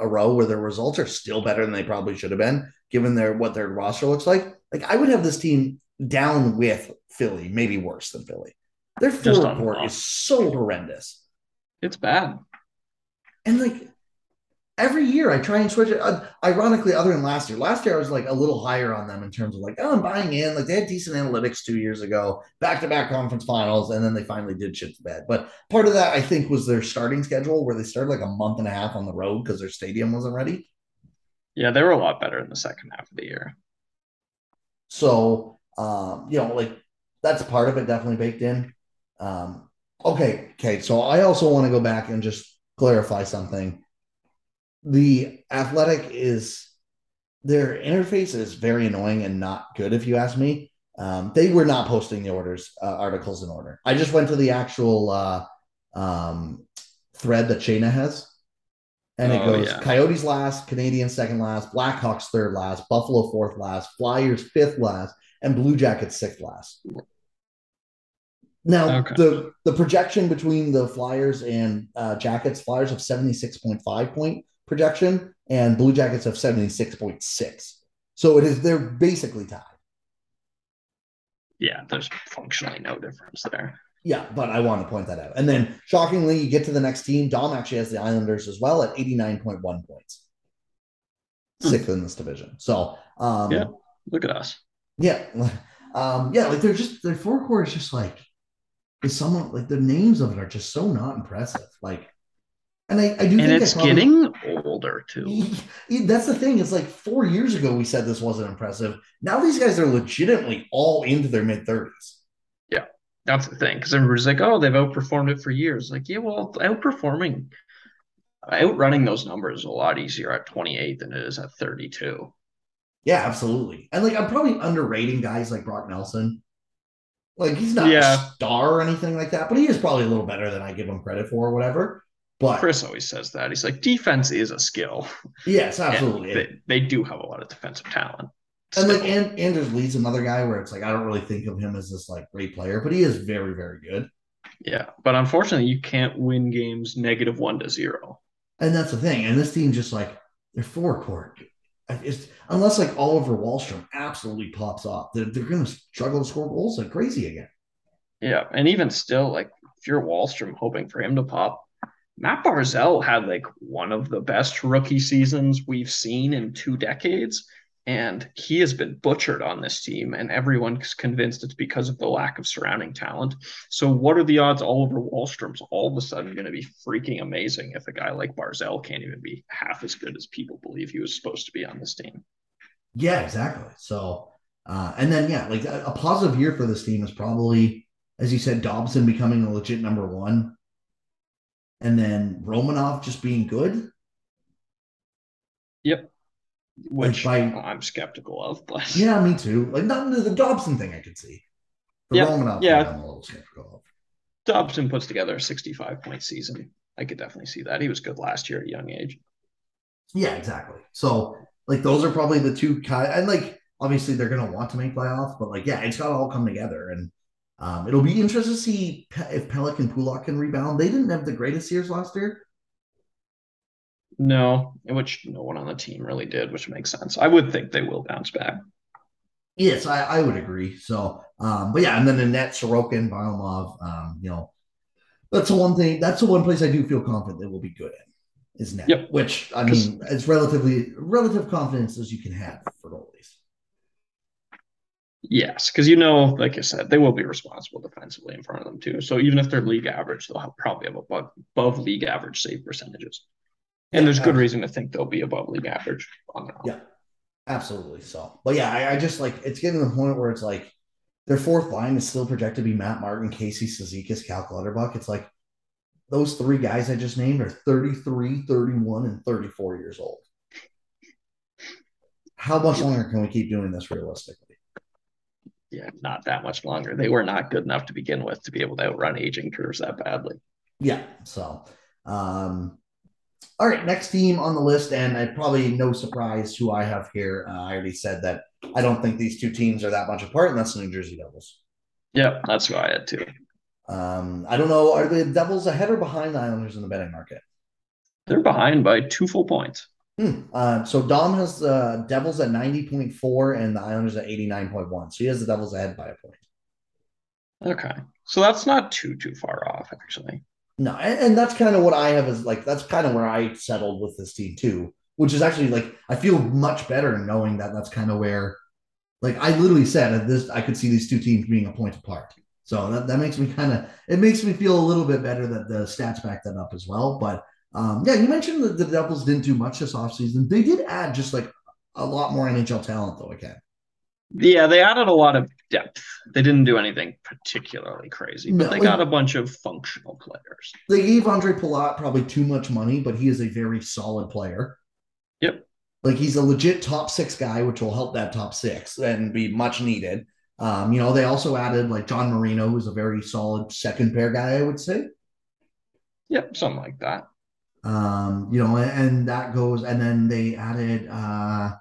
a row where their results are still better than they probably should have been, given their what their roster looks like. Like I would have this team down with Philly, maybe worse than Philly. Their forward core is so horrendous. It's bad. And like every year I try and switch it. Uh, ironically, other than last year, last year I was like a little higher on them in terms of like, oh, I'm buying in. Like they had decent analytics two years ago, back to back conference finals, and then they finally did shit to bed. But part of that I think was their starting schedule where they started like a month and a half on the road because their stadium wasn't ready. Yeah, they were a lot better in the second half of the year. So, um, you know, like that's part of it definitely baked in. Um, okay, okay. So I also want to go back and just clarify something the athletic is their interface is very annoying and not good if you ask me um, they were not posting the orders uh, articles in order i just went to the actual uh, um, thread that Shayna has and it oh, goes yeah. coyotes last canadians second last blackhawks third last buffalo fourth last flyers fifth last and blue jackets sixth last now okay. the the projection between the flyers and uh, jackets flyers have 76.5 point projection, and Blue Jackets have 76.6. So it is they're basically tied. Yeah, there's functionally no difference there. Yeah, but I want to point that out. And then shockingly, you get to the next team. Dom actually has the Islanders as well at 89.1 points. Hmm. Sixth in this division. So um yeah, look at us. Yeah. Um, yeah, like they're just their forward core is just like is someone like the names of it are just so not impressive. Like and I, I do and it's probably, getting older too. That's the thing. It's like four years ago we said this wasn't impressive. Now these guys are legitimately all into their mid thirties. Yeah, that's the thing. Because everybody's like, "Oh, they've outperformed it for years." Like, yeah, well, outperforming, outrunning those numbers is a lot easier at 28 than it is at 32. Yeah, absolutely. And like, I'm probably underrating guys like Brock Nelson. Like, he's not yeah. a star or anything like that, but he is probably a little better than I give him credit for or whatever. But Chris always says that. He's like, defense is a skill. Yes, absolutely. They, they, do have a lot of defensive talent. And like and, Anders Lee's another guy where it's like I don't really think of him as this like great player, but he is very, very good. Yeah. But unfortunately you can't win games negative one to zero. And that's the thing. And this team just like their forward core. It's, unless like Oliver Wahlstrom absolutely pops off, they're, they're going to struggle to score goals like crazy again. Yeah, and even still, like if you're Wahlstrom hoping for him to pop, Matt Barzal had like one of the best rookie seasons we've seen in two decades. And he has been butchered on this team, and everyone's convinced it's because of the lack of surrounding talent. So, what are the odds Oliver Wahlstrom's all of a sudden going to be freaking amazing if a guy like Barzal can't even be half as good as people believe he was supposed to be on this team? Yeah, exactly. So, uh, and then, yeah, like a, a positive year for this team is probably, as you said, Dobson becoming a legit number one and then Romanov just being good. Yep. Which by, I'm skeptical of, but yeah, me too. Like not the Dobson thing I could see. The yep. Romanov yeah. I'm a little skeptical of. Dobson puts together a 65 point season. I could definitely see that. He was good last year at a young age. Yeah, exactly. So like those are probably the two kind and like obviously they're gonna want to make playoffs, but like yeah, it's gotta all come together. And um, it'll be interesting to see if Pelech and Pulock can rebound. They didn't have the greatest years last year. No, which no one on the team really did, which makes sense. I would think they will bounce back. Yes, I, I would agree. So, um, but yeah, and then the net Sorokin, Varlamov, um, you know, that's the one thing. That's the one place I do feel confident they will be good in is net. Yep. Which I mean, it's relatively relative confidence as you can have for goalies. Yes, because you know, like I said, they will be responsible defensively in front of them too. So even if they're league average, they'll have, probably have above, above league average save percentages. And yeah, there's good reason to think they'll be above league average on their own. Yeah, absolutely. So, but yeah, I, I, just like it's getting to the point where it's like their fourth line is still projected to be Matt Martin, Casey Cizikas, Cal Clutterbuck. It's like those three guys I just named are 33, 31, and 34 years old. How much longer can we keep doing this realistically? yeah, not that much longer. They were not good enough to begin with to be able to outrun aging curves that badly. Yeah. So, um, all right, next team on the list, and I probably no surprise who I have here. Uh, I already said that I don't think these two teams are that much apart, and that's the New Jersey Devils. Yeah, that's who I had too. Um, I don't know. Are the Devils ahead or behind the Islanders in the betting market? They're behind by two full points. Hmm. Uh, so Dom has the uh, Devils at 90.4 and the Islanders at 89.1. So he has the Devils ahead by a point. Okay. So that's not too, too far off, actually. No, and, and that's kind of what I have is like that's kind of where I settled with this team too, which is actually like I feel much better knowing that that's kind of where, like I literally said this I could see these two teams being a point apart. So that, that makes me kind of it makes me feel a little bit better that the stats back that up as well. But um, yeah, you mentioned that the Devils didn't do much this offseason. They did add just like a lot more NHL talent though again. Yeah, they added a lot of depth. They didn't do anything particularly crazy, but no, they like, got a bunch of functional players. They gave Ondrej Palat probably too much money, but he is a very solid player. Yep. Like he's a legit top six guy, which will help that top six and be much needed. Um, you know, they also added like John Marino, who's a very solid second pair guy, I would say. Yep, something like that. Um, you know, and, and that goes, and then they added uh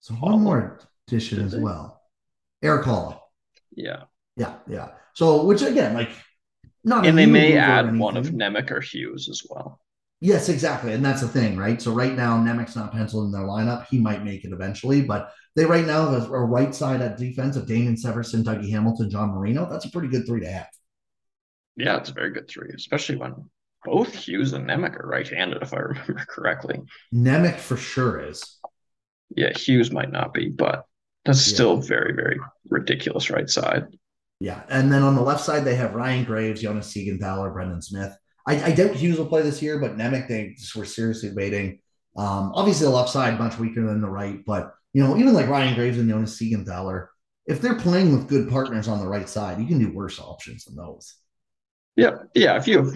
so one more addition as well. Erik Haula. Yeah. Yeah, yeah. So which again, like not and they may add one of Nemec or Hughes as well. Yes, exactly. And that's the thing, right? So right now, Nemec's not penciled in their lineup. He might make it eventually, but they right now have a, a right side at defense of Damon Severson, Dougie Hamilton, John Marino. That's a pretty good three to have. Yeah, it's a very good three, especially when both Hughes and Nemec are right-handed, if I remember correctly. Nemec for sure is. Yeah, Hughes might not be, but that's yeah. still very, very ridiculous right side. Yeah. And then on the left side, they have Ryan Graves, Jonas Siegenthaler, Brendan Smith. I, I doubt Hughes will play this year, but Nemec, they just were seriously waiting. Um, obviously, the left side much weaker than the right, but you know, even like Ryan Graves and Jonas Siegenthaler, if they're playing with good partners on the right side, you can do worse options than those. Yeah, yeah. If you have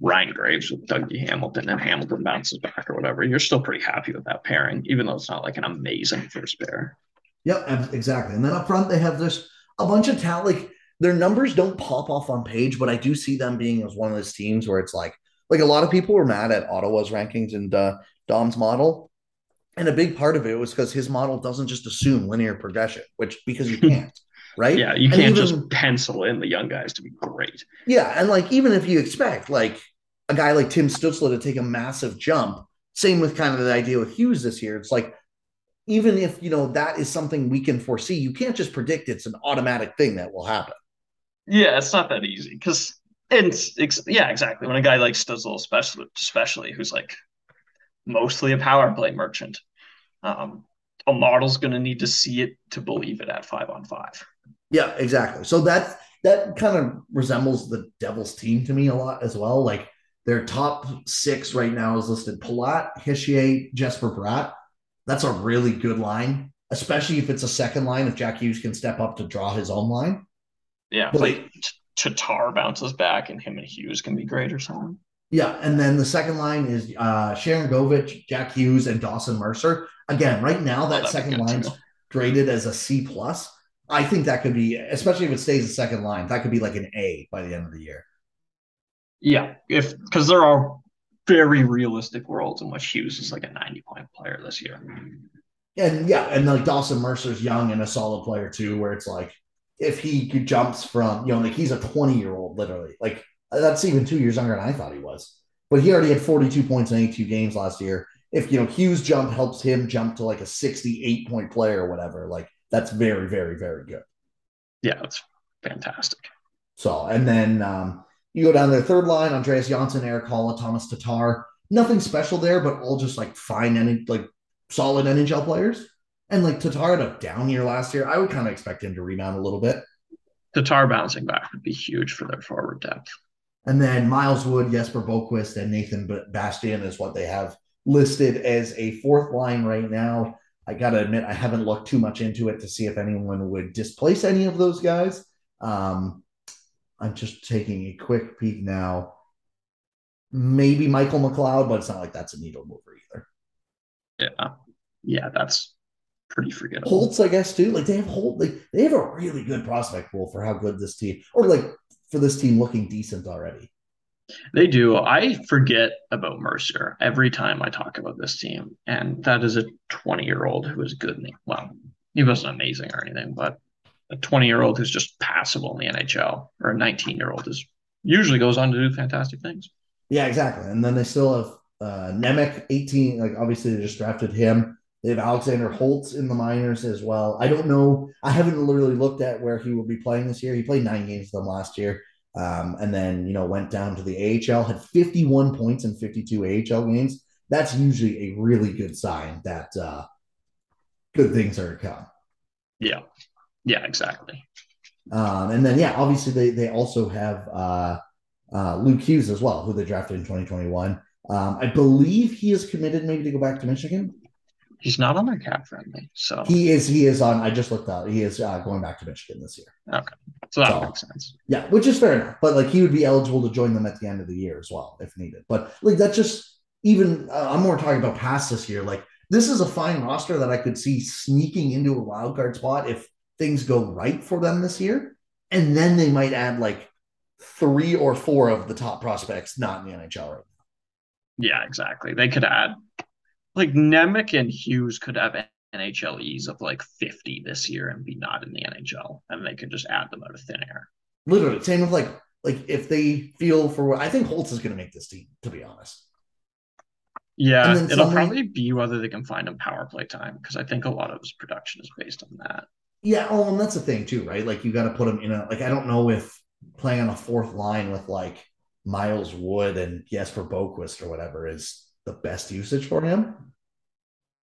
Ryan Graves with Dougie Hamilton and Hamilton bounces back or whatever, you're still pretty happy with that pairing, even though it's not like an amazing first pair. Yep, exactly. And then up front, they have this a bunch of talent. Like their numbers don't pop off on page, but I do see them being as one of those teams where it's like, like a lot of people were mad at Ottawa's rankings and uh, Dom's model. And a big part of it was because his model doesn't just assume linear progression, which because you can't, right? Yeah, you can't even, just pencil in the young guys to be great. Yeah, and like even if you expect like a guy like Tim Stützle to take a massive jump, same with kind of the idea with Hughes this year. It's like even if you know that is something we can foresee, you can't just predict it's an automatic thing that will happen. Yeah, it's not that easy because and it's, yeah, exactly. When a guy like Stützle, especially especially who's like mostly a power play merchant, um, a model's going to need to see it to believe it at five on five. Yeah, exactly. So that that kind of resembles the Devils team to me a lot as well. Like their top six right now is listed Palat, Hischier, Jesper Bratt. That's a really good line, especially if it's a second line. If Jack Hughes can step up to draw his own line. Yeah, but like Tatar bounces back and him and Hughes can be great or something. Yeah, and then the second line is uh Sharangovich, Jack Hughes, and Dawson Mercer. Again, right now that oh, second line's too. graded as a C plus. I think that could be, especially if it stays a second line, that could be like an A by the end of the year. Yeah, if because there are very realistic worlds in which Hughes is like a 90 point player this year. And yeah, and like Dawson Mercer's young and a solid player too, where it's like if he jumps from, you know, like he's a 20 year old literally. Like that's even two years younger than I thought he was. But he already had 42 points in 82 games last year. If you know Hughes jump helps him jump to like a 68 point player or whatever, like that's very, very, very good. Yeah, that's fantastic. So and then um you go down their third line, Andreas Johnsson, Erik Haula, Thomas Tatar. Nothing special there, but all just like fine and like solid NHL players. And like Tatar had a down year last year. I would kind of expect him to rebound a little bit. Tatar bouncing back would be huge for their forward depth. And then Miles Wood, Jesper Boqvist, and Nathan Bastian is what they have listed as a fourth line right now. I got to admit, I haven't looked too much into it to see if anyone would displace any of those guys. Um, I'm just taking a quick peek now. Maybe Michael McLeod, but it's not like that's a needle mover either. Yeah. Yeah, that's pretty forgettable. Holtz, I guess, too. Like they have Holt, like they have a really good prospect pool for how good this team, or like for this team looking decent already. They do. I forget about Mercer every time I talk about this team. And that is a 20 year old who is good. Well, he wasn't amazing or anything, but a 20 year old who's just passable in the NHL or a 19 year old is usually goes on to do fantastic things. Yeah, exactly. And then they still have uh, Nemec, 18. Like obviously they just drafted him. They have Alexander Holtz in the minors as well. I don't know. I haven't literally looked at where he will be playing this year. He played nine games with them last year. Um, and then, you know, went down to the AHL, had 51 points in 52 AHL games. That's usually a really good sign that uh, good things are to come. Yeah. Yeah, exactly. Um, and then, yeah, obviously they, they also have uh, uh, Luke Hughes as well, who they drafted in 2021. Um, I believe he is committed maybe to go back to Michigan. He's not on their cap friendly, so he is. He is on. I just looked out. He is uh, going back to Michigan this year. Okay, so that so, makes sense. Yeah, which is fair enough. But like he would be eligible to join them at the end of the year as well if needed. But like that's just even. Uh, I'm more talking about past this year. Like this is a fine roster that I could see sneaking into a wild card spot if things go right for them this year, and then they might add like three or four of the top prospects not in the NHL right now. Yeah, exactly. They could add like Nemec and Hughes could have NHLEs of like 50 this year and be not in the NHL, and they could just add them out of thin air. Literally, same with like like if they feel for what I think Holtz is going to make this team, to be honest. Yeah, it'll somebody, probably be whether they can find him power play time because I think a lot of his production is based on that. Yeah, oh, and that's the thing too, right? Like you got to put him in a like I don't know if playing on a fourth line with like Miles Wood and Jesper Boqvist or whatever is the best usage for him.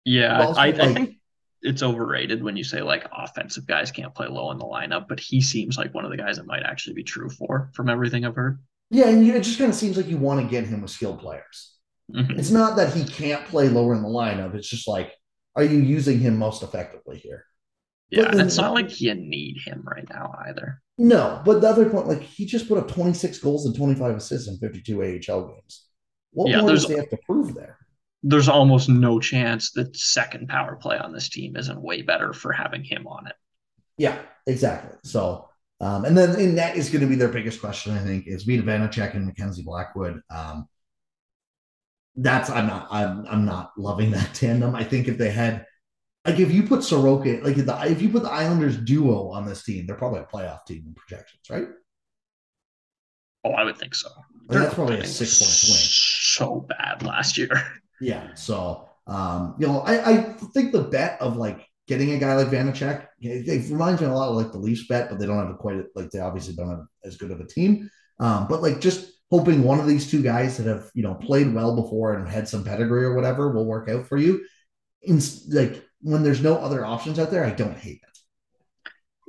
Yeah, also, I, like, I think it's overrated when you say like offensive guys can't play low in the lineup, but he seems like one of the guys that might actually be true for from everything I've heard. Yeah, and it just kind of seems like you want to get him with skilled players. Mm-hmm. It's not that he can't play lower in the lineup. It's just like, are you using him most effectively here? Yeah, then, it's not like you need him right now either. No, but the other point, like he just put up 26 goals and 25 assists in 52 AHL games. What yeah, more does he have to prove there? There's almost no chance that second power play on this team isn't way better for having him on it. Yeah, exactly. So, um, and then and that is going to be their biggest question, I think, is Vita Vanecek and Mackenzie Blackwood. Um, that's I'm not I'm I'm not loving that tandem. I think if they had like if you put Sorokin, like if, the, if you put the Islanders duo on this team, they're probably a playoff team in projections, right? Oh, I would think so. that's probably a six point swing. So bad last year. Yeah. So um, you know, I, I think the bet of like getting a guy like Vanecek, it, reminds me a lot of like the Leafs bet, but they don't have a quite like they obviously don't have as good of a team. Um, but like just hoping one of these two guys that have you know played well before and had some pedigree or whatever will work out for you. In like when there's no other options out there, I don't hate it.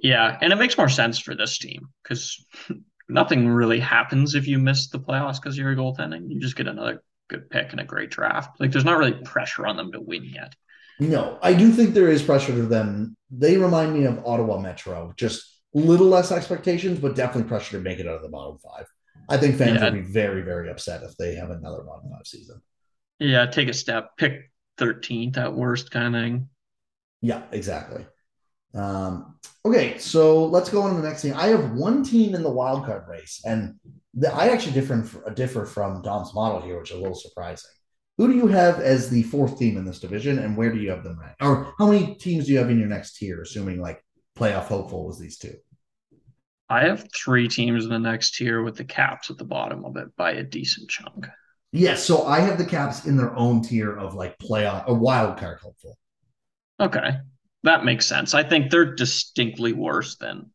Yeah, and it makes more sense for this team because nothing really happens if you miss the playoffs because you're a goaltending. You just get another good pick and a great draft. Like there's not really pressure on them to win yet. No, I do think there is pressure to them. They remind me of Ottawa Metro, just little less expectations, but definitely pressure to make it out of the bottom five. I think fans yeah. will be very, very upset if they have another bottom five season. Yeah, take a step, pick 13th at worst kind of thing. Yeah, exactly. Um, okay, so let's go on to the next thing. I have one team in the wild card race, and the, I actually differ differ from Dom's model here, which is a little surprising. Who do you have as the fourth team in this division, and where do you have them ranked? Or how many teams do you have in your next tier, assuming like playoff hopeful was these two? I have three teams in the next tier with the Caps at the bottom of it by a decent chunk. Yes, so I have the Caps in their own tier of like playoff a wild card hopeful. Okay. That makes sense. I think they're distinctly worse than,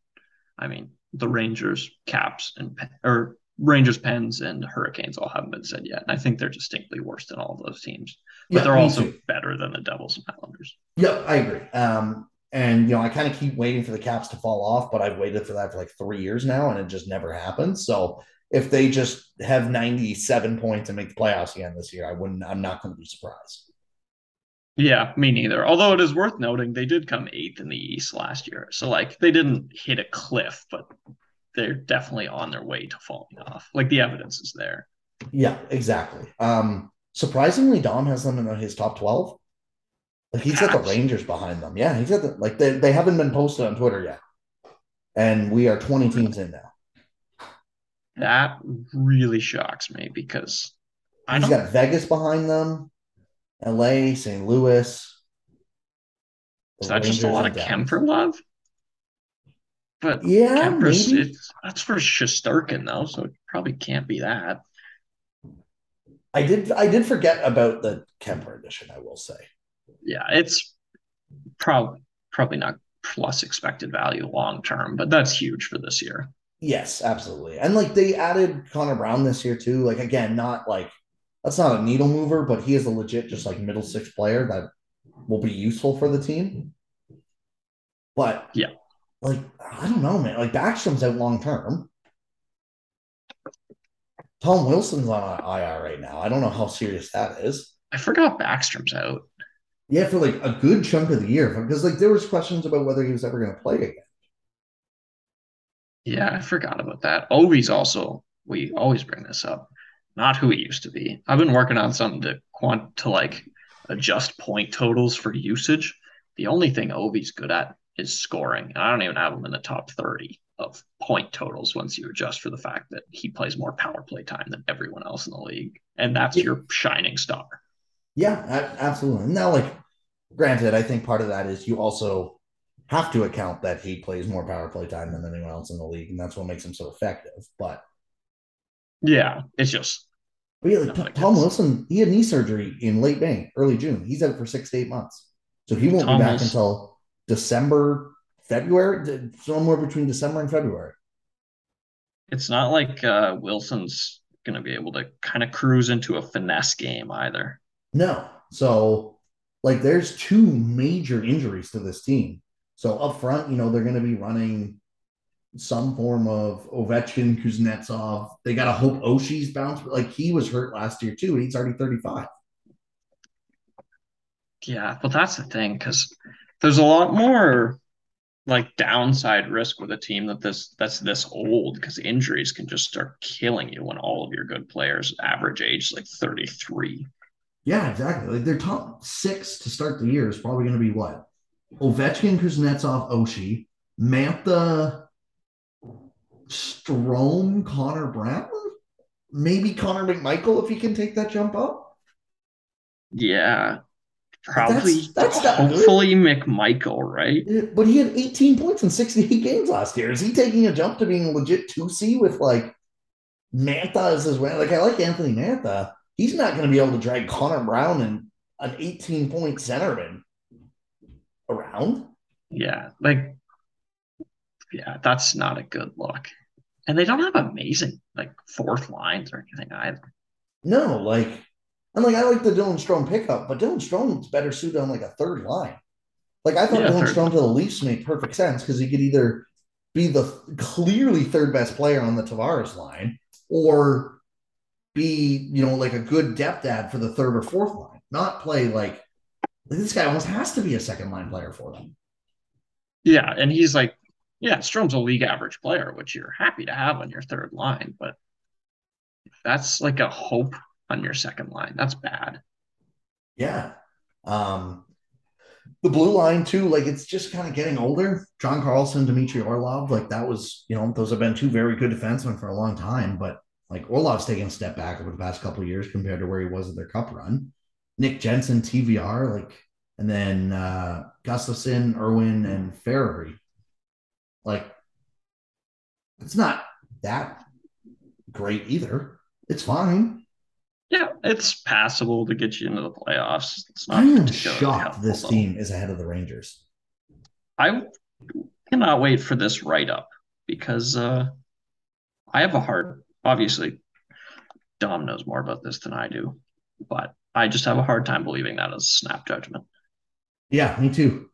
I mean, the Rangers, Caps, and or Rangers, Pens, and Hurricanes all haven't been said yet. And I think they're distinctly worse than all those teams. But yeah, they're also too. better than the Devils and Islanders. Yep, I agree. Um, and you know, I kind of keep waiting for the Caps to fall off, but I've waited for that for like three years now, and it just never happens. So if they just have 97 points and make the playoffs again this year, I wouldn't. I'm not going to be surprised. Yeah, me neither. Although it is worth noting they did come eighth in the East last year. So like they didn't hit a cliff, but they're definitely on their way to falling off. Like the evidence is there. Yeah, exactly. Um surprisingly, Dom has them in his top 12. Like he's got the Rangers behind them. Yeah, he's got the like they, they haven't been posted on Twitter yet. And we are 20 teams in now. That really shocks me because he's got Vegas behind them. LA, St. Louis. Is that Rangers just a lot of Kuemper love? But yeah, maybe. that's for Shesterkin though, so it probably can't be that. I did I did forget about the Kuemper edition, I will say. Yeah, it's probably probably not plus expected value long term, but that's huge for this year. Yes, absolutely. And like they added Connor Brown this year too. Like again, not like that's not a needle mover, but he is a legit just like middle six player that will be useful for the team. But yeah, like I don't know, man. Like Backstrom's out long term. Tom Wilson's on IR right now. I don't know how serious that is. I forgot Backstrom's out. Yeah, for like a good chunk of the year, because like there was questions about whether he was ever going to play again. Yeah, I forgot about that. Ovi's also. We always bring this up. Not who he used to be. I've been working on something to quant to like adjust point totals for usage. The only thing Ovi's good at is scoring. And I don't even have him in the top 30 of point totals once you adjust for the fact that he plays more power play time than everyone else in the league. And that's yeah. your shining star. Yeah, absolutely. Now, like, granted, I think part of that is you also have to account that he plays more power play time than anyone else in the league, and that's what makes him so effective. But yeah, it's just. But yeah, like Tom Wilson, he had knee surgery in late May, early June. He's out for six to eight months, so he won't Tom be back until December, February, somewhere between December and February. It's not like uh, Wilson's going to be able to kind of cruise into a finesse game either. No, so like there's two major injuries to this team so up front, you know, they're going to be running some form of Ovechkin, Kuznetsov. They got to hope Oshie's bounce. Like he was hurt last year too, and he's already 35. Yeah, well, that's the thing because there's a lot more like downside risk with a team that this that's this old because injuries can just start killing you when all of your good players average age like 33. Yeah, exactly. Like their top six to start the year is probably going to be what Ovechkin, Kuznetsov, Oshie, Mantha, Strome, Connor Brown, maybe Connor McMichael if he can take that jump up. Yeah, probably. That's, that's hopefully. McMichael, right? But he had 18 points in 68 games last year. Is he taking a jump to being a legit two C with like Mantha as his way? Like I like Anthony Mantha. He's not going to be able to drag Connor Brown and an 18 point centerman around. Yeah, like yeah, that's not a good look. And they don't have amazing like fourth lines or anything either. No, like and like I like the Dylan Strome pickup, but Dylan Strome's better suited on like a third line. Like I thought yeah, Dylan Strome to the Leafs made perfect sense because he could either be the clearly third best player on the Tavares line or be, you know, like a good depth add for the third or fourth line, not play like this guy almost has to be a second line player for them. Yeah, and he's like, yeah, Strome's a league average player, which you're happy to have on your third line, but that's like a hope on your second line. That's bad. Yeah. Um the blue line too, like it's just kind of getting older. John Carlson, Dmitry Orlov, like that was, you know, those have been two very good defensemen for a long time, but like Orlov's taken a step back over the past couple years compared to where he was at their cup run. Nick Jensen, TVR, like, and then uh, Gustafsson, Irwin, and Fehervary. Like, it's not that great either. It's fine. Yeah, it's passable to get you into the playoffs. It's not I am shocked this though. team is ahead of the Rangers. I cannot wait for this write up because uh, I have a hard. Obviously, Dom knows more about this than I do, but I just have a hard time believing that as snap judgment. Yeah, me too.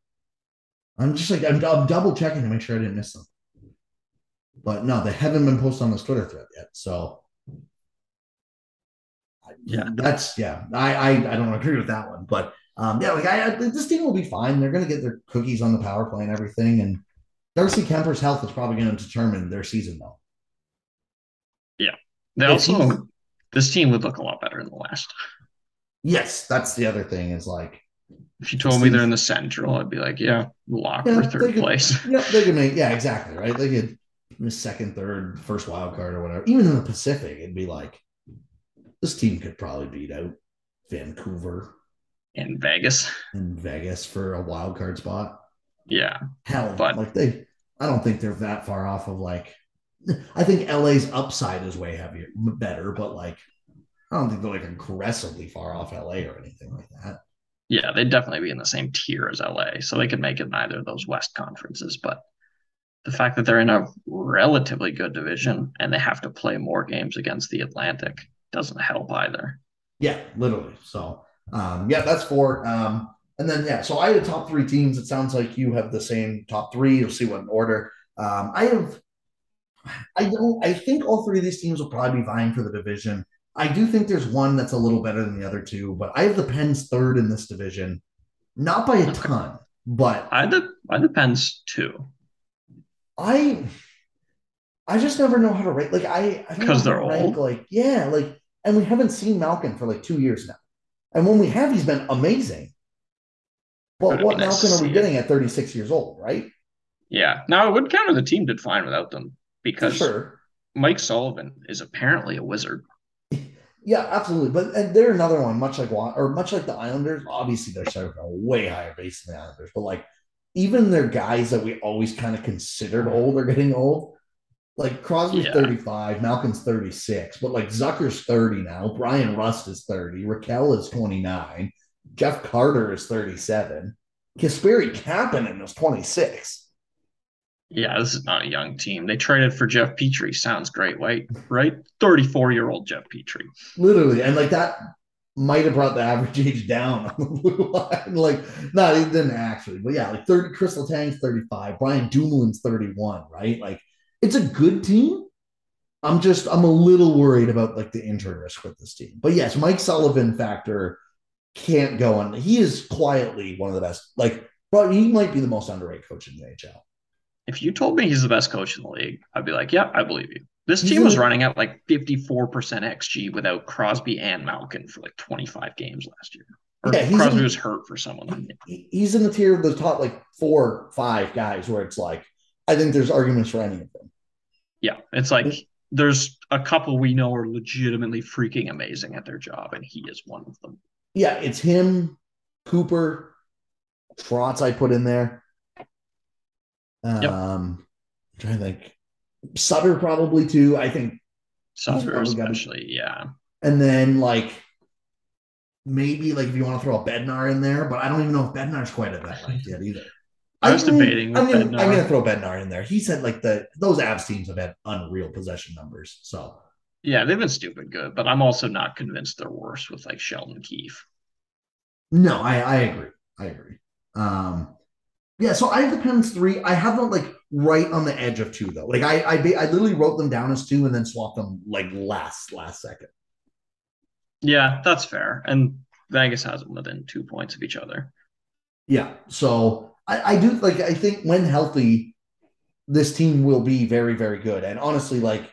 I'm just like I'm, I'm double checking to make sure I didn't miss them. But no, they haven't been posted on this Twitter thread yet. So yeah, that's yeah. I I, I don't agree with that one, but um, yeah, like I, I this team will be fine. They're going to get their cookies on the power play and everything. And Darcy Kuemper's health is probably going to determine their season, though. Yeah, they also this team would look a lot better in the last. Yes, that's the other thing is like if you told me they're in the central, I'd be like, yeah, lock yeah, for third could, place. Yeah, they could make yeah, exactly, right? They could second, third, first wild card or whatever. Even in the Pacific, it'd be like this team could probably beat out Vancouver and Vegas. And Vegas for a wild card spot. Yeah. Hell, but like they I don't think they're that far off of like I think LA's upside is way heavier better, but like I don't think they're like aggressively far off LA or anything like that. Yeah, they'd definitely be in the same tier as LA, so they could make it in either of those West conferences. But the fact that they're in a relatively good division and they have to play more games against the Atlantic doesn't help either. Yeah, literally. So, um, yeah, that's four. Um, and then, yeah, so I had top three teams. It sounds like you have the same top three. You'll see what in order. Um, I have, I don't, I think all three of these teams will probably be vying for the division. I do think there's one that's a little better than the other two, but I have the Pens third in this division, not by a ton, but I the I the Pens too. I I just never know how to rate. Like I because they're rank, old. Like yeah, like and we haven't seen Malkin for like two years now, and when we have, he's been amazing. But what Malkin are we getting at 36 years old, right? Yeah. Now I would counter the team did fine without them because sure. Mike Sullivan is apparently a wizard. Yeah, absolutely. But and they're another one, much like or much like the Islanders. Obviously, they're set a way higher base than the Islanders, but like even their guys that we always kind of considered old are getting old. Like Crosby's yeah. 35, Malkin's 36, but like Zucker's 30 now. Bryan Rust is 30, Rakell is 29, Jeff Carter is 37, Kasperi Kapanen is 26. Yeah, this is not a young team. They traded for Jeff Petry. Sounds great, right? Right? 34 year old Jeff Petry. Literally. And like that might have brought the average age down on the blue line. Like, no, it didn't actually. But yeah, like 30, Kris Letang's 35, Brian Dumoulin's 31, right? Like, it's a good team. I'm just, I'm a little worried about like the injury risk with this team. But yes, Mike Sullivan factor can't go on. He is quietly one of the best. Like, bro, he might be the most underrated coach in the NHL. If you told me he's the best coach in the league, I'd be like, yeah, I believe you. This team was running at like 54% XG without Crosby and Malkin for like 25 games last year. Or yeah, Crosby in, was hurt for someone. He's in the tier of the top like four, five guys where it's like, I think there's arguments for any of them. Yeah. It's like there's a couple we know are legitimately freaking amazing at their job, and he is one of them. Yeah, it's him, Cooper, Trotz I put in there. Um yep. Trying to think. Sutter probably too. I think Sutter especially, yeah. And then like maybe like if you want to throw a Bednar in there, but I don't even know if Bednar's quite at that right yet either. I was I mean, debating. I'm gonna, I'm gonna, throw Bednar in there. He said like the those Avs teams have had unreal possession numbers. So yeah, they've been stupid good, but I'm also not convinced they're worse with like Sheldon Keefe. No, I I agree. I agree. Um, yeah, so I have the Pens three. I have them like right on the edge of two though. Like I I, I literally wrote them down as two and then swapped them like last last second. Yeah, that's fair. And Vegas has them within two points of each other. Yeah. So I, I do like I think when healthy, this team will be very, very good. And honestly, like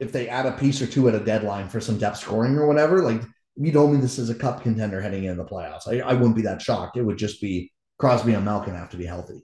if they add a piece or two at a deadline for some depth scoring or whatever, like you told me this is a cup contender heading into the playoffs. I, I wouldn't be that shocked. It would just be Crosby and Malkin have to be healthy.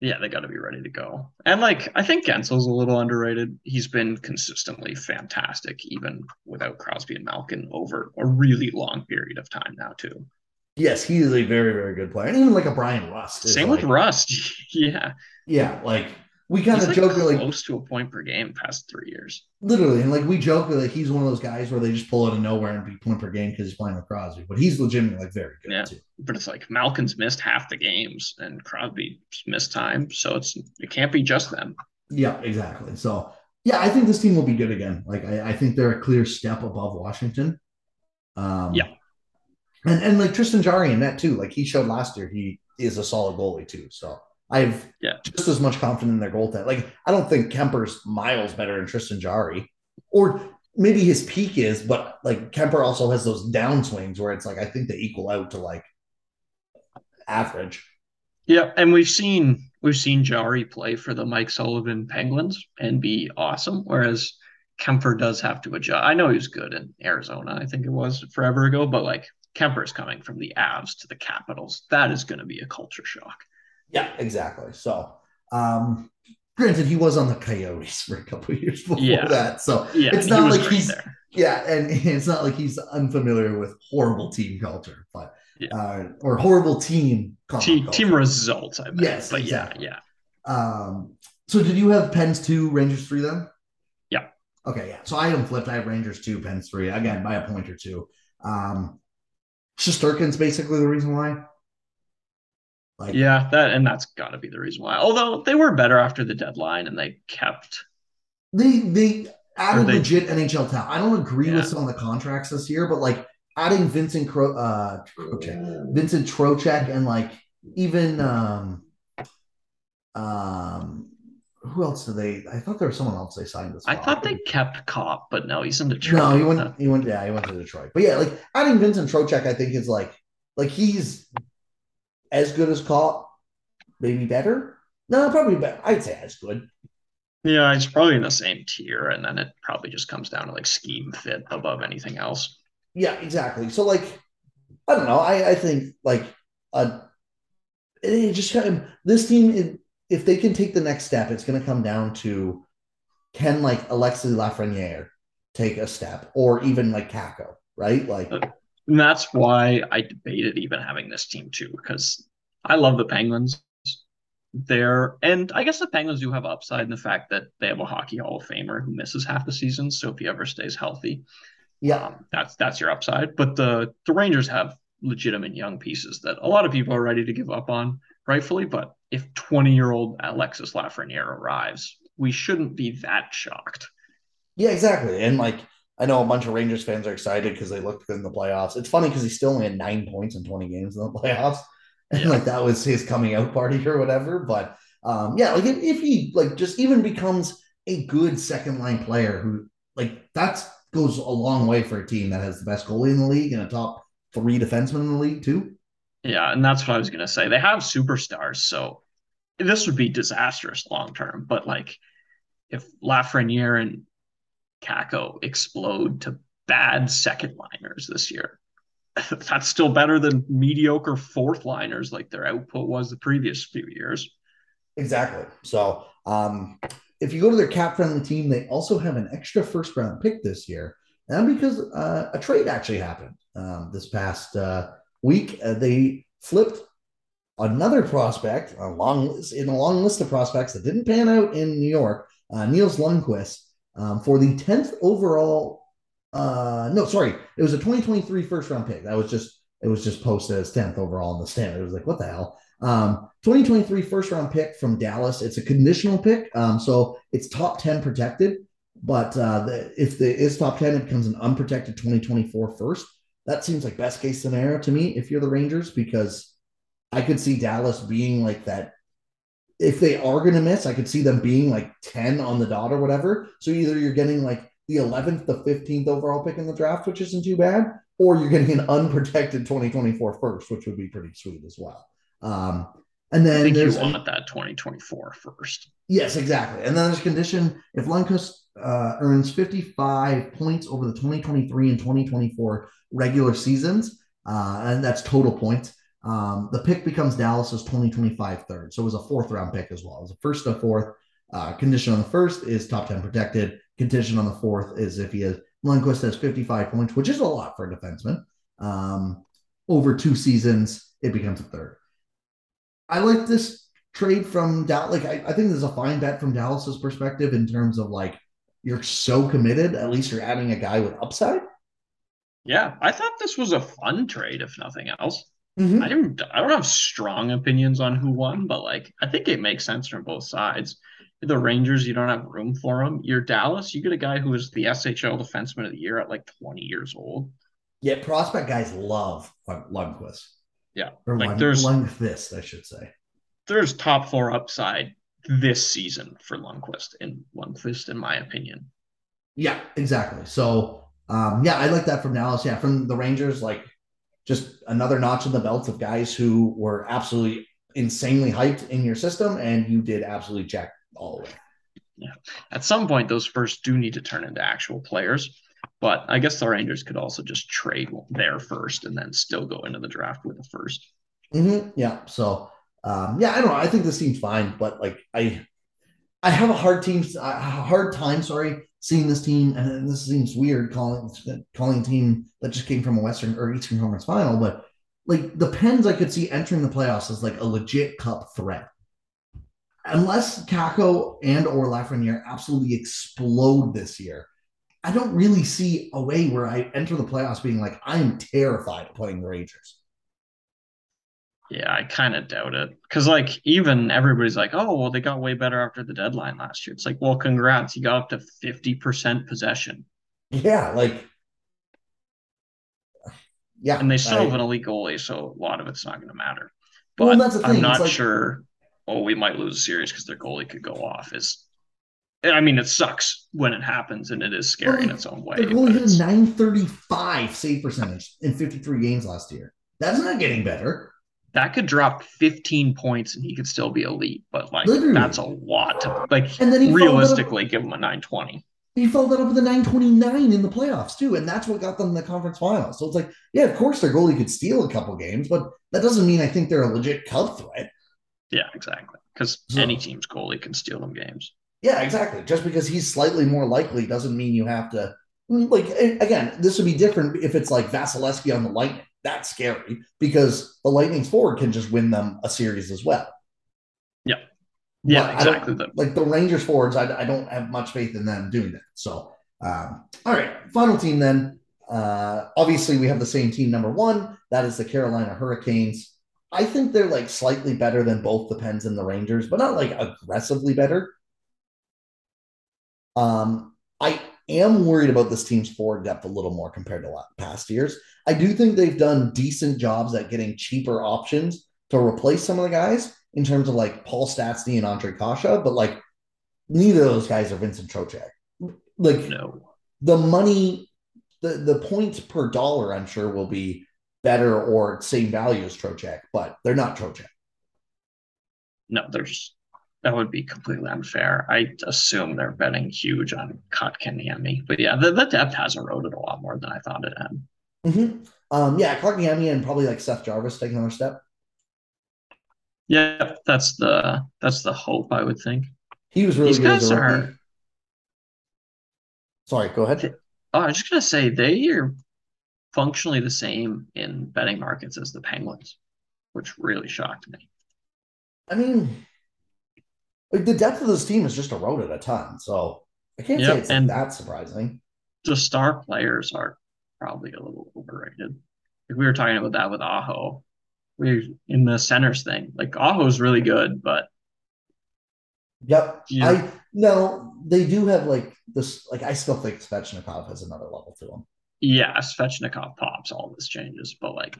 Yeah, they got to be ready to go. And like, I think Guentzel's a little underrated. He's been consistently fantastic, even without Crosby and Malkin over a really long period of time now, too. Yes, he is a very, very good player. And even like a Bryan Rust. Same like, with Rust. yeah. Yeah. Like we kind of joke like close to a point per game past three years. Literally, and like we joke like he's one of those guys where they just pull out of nowhere and be point per game because he's playing with Crosby, but he's legitimately like very good yeah. too. But it's like Malkin's missed half the games and Crosby missed time, so it's it can't be just them. Yeah, exactly. So yeah, I think this team will be good again. Like I, I think they're a clear step above Washington. Um, yeah, and and like Tristan Jarry and that too. Like he showed last year, he is a solid goalie too. So I have yeah. just as much confidence in their goaltending. Like I don't think Kuemper's miles better than Tristan Jarry, or maybe his peak is, but like Kuemper also has those downswings where it's like I think they equal out to like average. Yeah, and we've seen we've seen Jarry play for the Mike Sullivan Penguins and be awesome, whereas Kuemper does have to adjust. I know he was good in Arizona, I think it was forever ago, but like Kuemper's coming from the Avs to the Capitals. That is going to be a culture shock. Yeah, exactly. So, um, granted, he was on the Coyotes for a couple years before yeah. that, so yeah, it's not like he's there. yeah, and it's not like he's unfamiliar with horrible team culture, but yeah. uh, or horrible team team, team results. I bet. Yes, but exactly. yeah, yeah. Um, so did you have Pens two, Rangers three then? Yeah. Okay, yeah. So I have flipped. I have Rangers two, Pens three again by a point or two. Um, Shesterkin's basically the reason why. Like, yeah, that and that's got to be the reason why. Although they were better after the deadline and they kept they they added they, legit NHL talent. I don't agree yeah. with some of the contracts this year, but like adding Vincent Cro- uh, Trocheck, Vincent Trocheck, and like even um um who else did they? I thought there was someone else they signed this. I thought they kept Copp, but no, he's in Detroit. No, he went. He went. Yeah, he went to Detroit. But yeah, like adding Vincent Trocheck, I think is like like he's as good as Copp, maybe better. No, probably better. I'd say as good. Yeah, it's probably in the same tier, and then it probably just comes down to like scheme fit above anything else. Yeah, exactly. So like, I don't know. I I think like uh, it just kind of this team. It, if they can take the next step, it's going to come down to can like Alexis Lafreniere take a step, or even like Kakko, right? Like, and that's why I debated even having this team too, because I love the Penguins there. And I guess the Penguins do have upside in the fact that they have a hockey Hall of Famer who misses half the season. So if he ever stays healthy, yeah, um, that's that's your upside. But the the Rangers have legitimate young pieces that a lot of people are ready to give up on, rightfully. But if 20 year old Alexis Lafreniere arrives, we shouldn't be that shocked. Yeah, exactly. And like I know a bunch of Rangers fans are excited because they looked good in the playoffs. It's funny because he still only had nine points in 20 games in the playoffs and like that was his coming out party or whatever. But um, yeah, like if, if he like just even becomes a good second line player who like that goes a long way for a team that has the best goalie in the league and a top three defensemen in the league too. Yeah, and that's what I was gonna say. They have superstars, so this would be disastrous long term. But like, if Lafreniere and Kakko explode to bad second liners this year, that's still better than mediocre fourth liners like their output was the previous few years. Exactly. So, um, if you go to their cap friendly team, they also have an extra first round pick this year. And because uh, a trade actually happened um, this past uh, week, uh, they flipped another prospect a long in a long list of prospects that didn't pan out in New York, uh, Nils Lundkvist, um, for the 10th overall uh, no, sorry, it was a 2023 first round pick. That was just it was just posted as 10th overall in the stand. It was like, what the hell? Um, 2023 first round pick from Dallas. It's a conditional pick, um, so it's top 10 protected. But uh, the, if the is top 10, it becomes an unprotected 2024 first. That seems like best case scenario to me if you're the Rangers, because I could see Dallas being like that. If they are going to miss, I could see them being like 10 on the dot or whatever. So either you're getting like the 11th, the 15th overall pick in the draft, which isn't too bad, or you're getting an unprotected 2024 first, which would be pretty sweet as well. Um, and then I think you want that 2024 first. Yes, exactly. And then there's a condition if Lundkvist uh, earns 55 points over the 2023 and 2024 regular seasons, uh, and that's total points. Um, the pick becomes Dallas's 2025 third. So it was a fourth round pick as well. It was a first to fourth. Uh, condition on the first is top 10 protected. Condition on the fourth is if he has Lundkvist has 55 points, which is a lot for a defenseman. Um, over two seasons, it becomes a third. I like this trade from Dallas. Like, I, I think this is a fine bet from Dallas's perspective in terms of like you're so committed. At least you're adding a guy with upside. Yeah, I thought this was a fun trade, if nothing else. Mm-hmm. I didn't. I don't have strong opinions on who won, but like I think it makes sense from both sides the Rangers, you don't have room for him. You're Dallas, you get a guy who is the SHL Defenseman of the Year at like 20 years old. Yeah, prospect guys love Lundkvist. Yeah, or like Lund, there's Lundqvist, I should say. There's top four upside this season for Lundqvist in Lundqvist, in my opinion. Yeah, exactly. So, um, yeah, I like that from Dallas. Yeah, from the Rangers, like just another notch in the belt of guys who were absolutely insanely hyped in your system, and you did absolutely check all the way. Yeah. At some point, those first do need to turn into actual players. But I guess the Rangers could also just trade their first and then still go into the draft with a 1st mm-hmm. Yeah. So, um, yeah, I don't know. I think this seems fine, but like I, I have a hard team, a hard time. Sorry, seeing this team, and this seems weird calling calling a team that just came from a Western or Eastern Conference final, but like the Pens, I could see entering the playoffs as like a legit cup threat unless Kakko and or Lafreniere absolutely explode this year, I don't really see a way where I enter the playoffs being like, I am terrified of playing the Rangers. Yeah, I kind of doubt it. Because, like, even everybody's like, oh, well, they got way better after the deadline last year. It's like, well, congrats. You got up to 50% possession. Yeah. Like, yeah. And they still I, have an elite goalie. So a lot of it's not going to matter. But well, I'm not like, sure, oh, we might lose a series because their goalie could go off. Is I mean, it sucks when it happens, and it is scary well, in its own way. The goalie had a 935 save percentage in 53 games last year. That's not getting better that could drop 15 points and he could still be elite, but like Literally. that's a lot to like and then realistically give him a 920. He followed that up with a 929 in the playoffs too, and that's what got them the conference final. So it's like, yeah, of course their goalie could steal a couple games, but that doesn't mean I think they're a legit cup threat. Yeah, exactly. Because so, any team's goalie can steal them games. Yeah, exactly. Just because he's slightly more likely doesn't mean you have to like again, this would be different if it's like Vasilevskiy on the Lightning that's scary because the Lightning's forward can just win them a series as well. Yeah. Yeah, but exactly. Like the Rangers forwards, I, I, don't have much faith in them doing that. So, um, all right, final team then. Uh, obviously, we have the same team number one. That is the Carolina Hurricanes. I think they're like slightly better than both the Pens and the Rangers, but not like aggressively better. Um, I am worried about this team's forward depth a little more compared to past years. I do think they've done decent jobs at getting cheaper options to replace some of the guys in terms of like Paul Stastny and Ondrej Kase, but like neither of those guys are Vincent Trocheck. Like no. the money, the the points per dollar, I'm sure will be better or same value as Trocheck, but they're not Trocheck. No, there's that would be completely unfair. I assume they're betting huge on Kotkaniemi. But yeah, the, the depth has eroded a lot more than I thought it had. Mm-hmm. Um, yeah, Kotkaniemi and probably like Seth Jarvis take another step. Yeah, that's the that's the hope I would think. He was really These good. Guys are... Sorry, go ahead. Oh, I was just gonna say they are functionally the same in betting markets as the Penguins, which really shocked me. I mean, like the depth of this team has just eroded a ton. So I can't yep. say it's and that surprising. The star players are probably a little overrated. Like we were talking about that with Aho. We in the centers thing. Like Aho's really good, but Yep. Yeah. I no, they do have like this like I still think Svechnikov has another level to him. Yeah, Svechnikov pops, all this changes, but like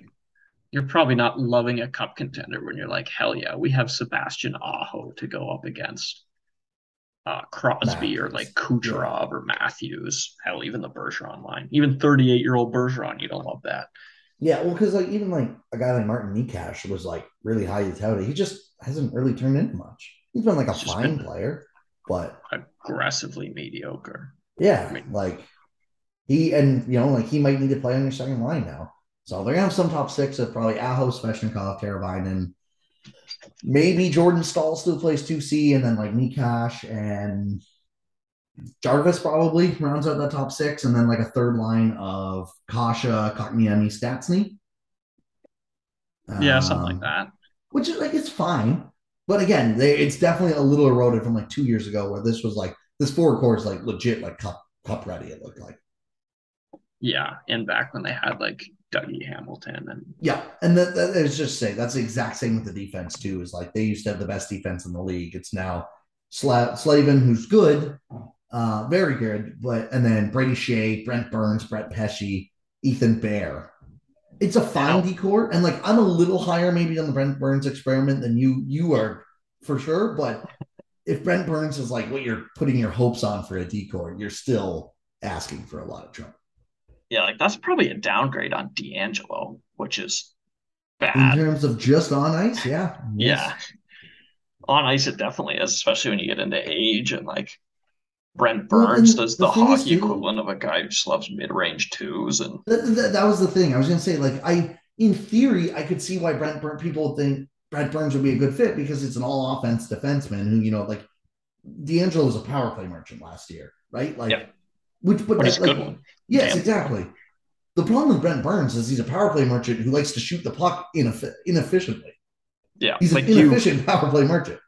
you're probably not loving a cup contender when you're like, hell yeah, we have Sebastian Aho to go up against uh, Crosby Matthews. or like Kucherov yeah. or Matthews. Hell, even the Bergeron line, even 38 year old Bergeron, you don't love that. Yeah, well, because like even like a guy like Martin Necas was like really highly touted. He just hasn't really turned into much. He's been like a fine player, but aggressively mediocre. Yeah, I mean, like he and you know like he might need to play on your second line now. So they're gonna have some top six of probably Aho, Svechnikov, Teravainen. Maybe Jordan Staal still plays 2C, and then like Necas and Jarvis probably rounds out that top six, and then like a third line of Kase, Kotkaniemi, Stastny. Yeah, um, something like um, that. Which is like it's fine, but again, they, it's definitely a little eroded from like two years ago, where this was like this four core is like legit, like cup cup ready. It looked like. Yeah, and back when they had like Dougie Hamilton and yeah, and that, that is just say that's the exact same with the defense too. Is like they used to have the best defense in the league. It's now Sla- Slavin, who's good, uh, very good, but and then Brady Skjei, Brent Burns, Brett Pesce, Ethan Bear. It's a fine decor, and like I'm a little higher maybe on the Brent Burns experiment than you you are for sure. But if Brent Burns is like what you're putting your hopes on for a decor, you're still asking for a lot of trouble. Yeah, like that's probably a downgrade on DeAngelo, which is bad. In terms of just on ice, yeah. yeah. On ice, it definitely is, especially when you get into age and like Brent Burns well, does the, the hockey equivalent of a guy who just loves mid range twos. And that, that, that, was the thing. I was going to say, like, I, in theory, I could see why Brent Burns, people think Brent Burns would be a good fit because it's an all offense defenseman who, you know, like DeAngelo was a power play merchant last year, right? Like, yeah. Which, but, but that, like, Yes, Damn. exactly. The problem with Brent Burns is he's a power play merchant who likes to shoot the puck ineff- inefficiently. Yeah, he's like an inefficient you, power play merchant.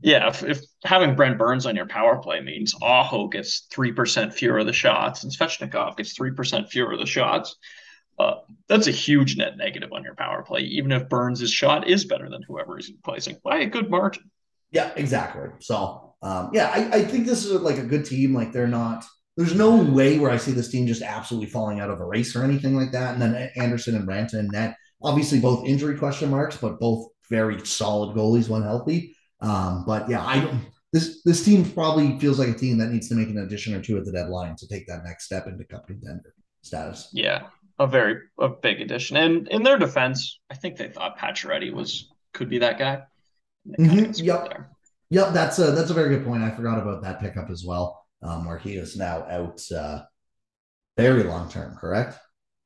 Yeah, if, if, having Brent Burns on your power play means Aho gets three percent fewer of the shots and Svechnikov gets three percent fewer of the shots, uh, that's a huge net negative on your power play, even if Burns' shot is better than whoever he's replacing by a good margin. Yeah, exactly. So, um, yeah, I, I think this is like a good team. Like they're not. There's no way where I see this team just absolutely falling out of a race or anything like that. And then Andersen and Raanta and net, obviously both injury question marks, but both very solid goalies when healthy. Um, but yeah, I don't. This this team probably feels like a team that needs to make an addition or two at the deadline to take that next step into cup contender status. Yeah, a very a big addition. And in their defense, I think they thought Pacioretty was could be that guy. Mm-hmm. Yep. There. Yep, that's a that's a very good point. I forgot about that pickup as well, um, where he is now out uh, very long term. Correct?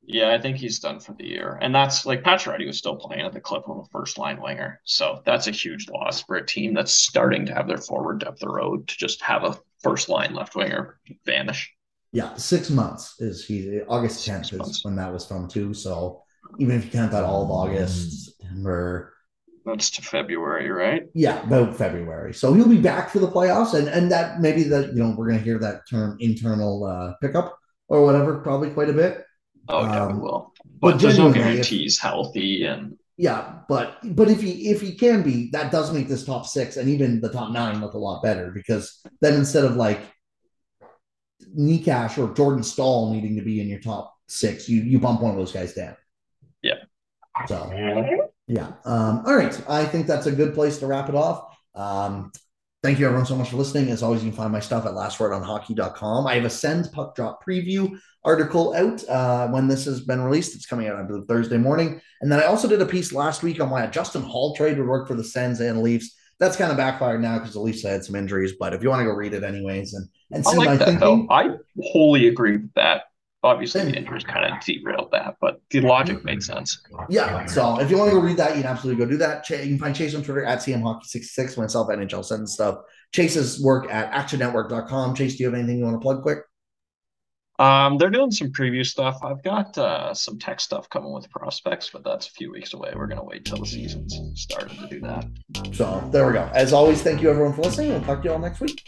Yeah, I think he's done for the year, and that's like Pacioretty was still playing at the clip of a first line winger, so that's a huge loss for a team that's starting to have their forward depth erode to just have a first line left winger vanish. Yeah, six months is he August tenth is when that was from too. So even if you count that all of August, September, that's to February, right? Yeah, about February. So he'll be back for the playoffs, and and that maybe that you know we're gonna hear that term internal uh, pickup or whatever probably quite a bit. Oh yeah, um, we will. But, but there's no guarantees if, healthy and yeah, but but if he if he can be, that does make this top six and even the top nine look a lot better because then instead of like Necas or Jordan Staal needing to be in your top six, you you bump one of those guys down. Yeah. So yeah. Um, all right. I think that's a good place to wrap it off. Um, thank you everyone so much for listening. As always, you can find my stuff at lastwordonhockey.com. I have a send puck drop preview article out uh, when this has been released. It's coming out, I believe, Thursday morning. And then I also did a piece last week on why a Justin Holl trade would work for the Sens and Leafs. That's kind of backfired now because the Leafs had some injuries. But if you want to go read it anyways and, and see I like my that, thinking. Though. I wholly agree with that. Obviously, the injuries kind of derailed that, but the logic made sense. Yeah. So if you want to go read that, you can absolutely go do that. You can find Chase on Twitter at CMHockey66, myself, NHL Send stuff. Chase's work at actionnetwork.com. Chase, do you have anything you want to plug quick? Um, they're doing some preview stuff. I've got uh, some tech stuff coming with prospects, but that's a few weeks away. We're gonna wait till the season's started to do that. So there we go. As always, thank you everyone for listening. We'll talk to you all next week.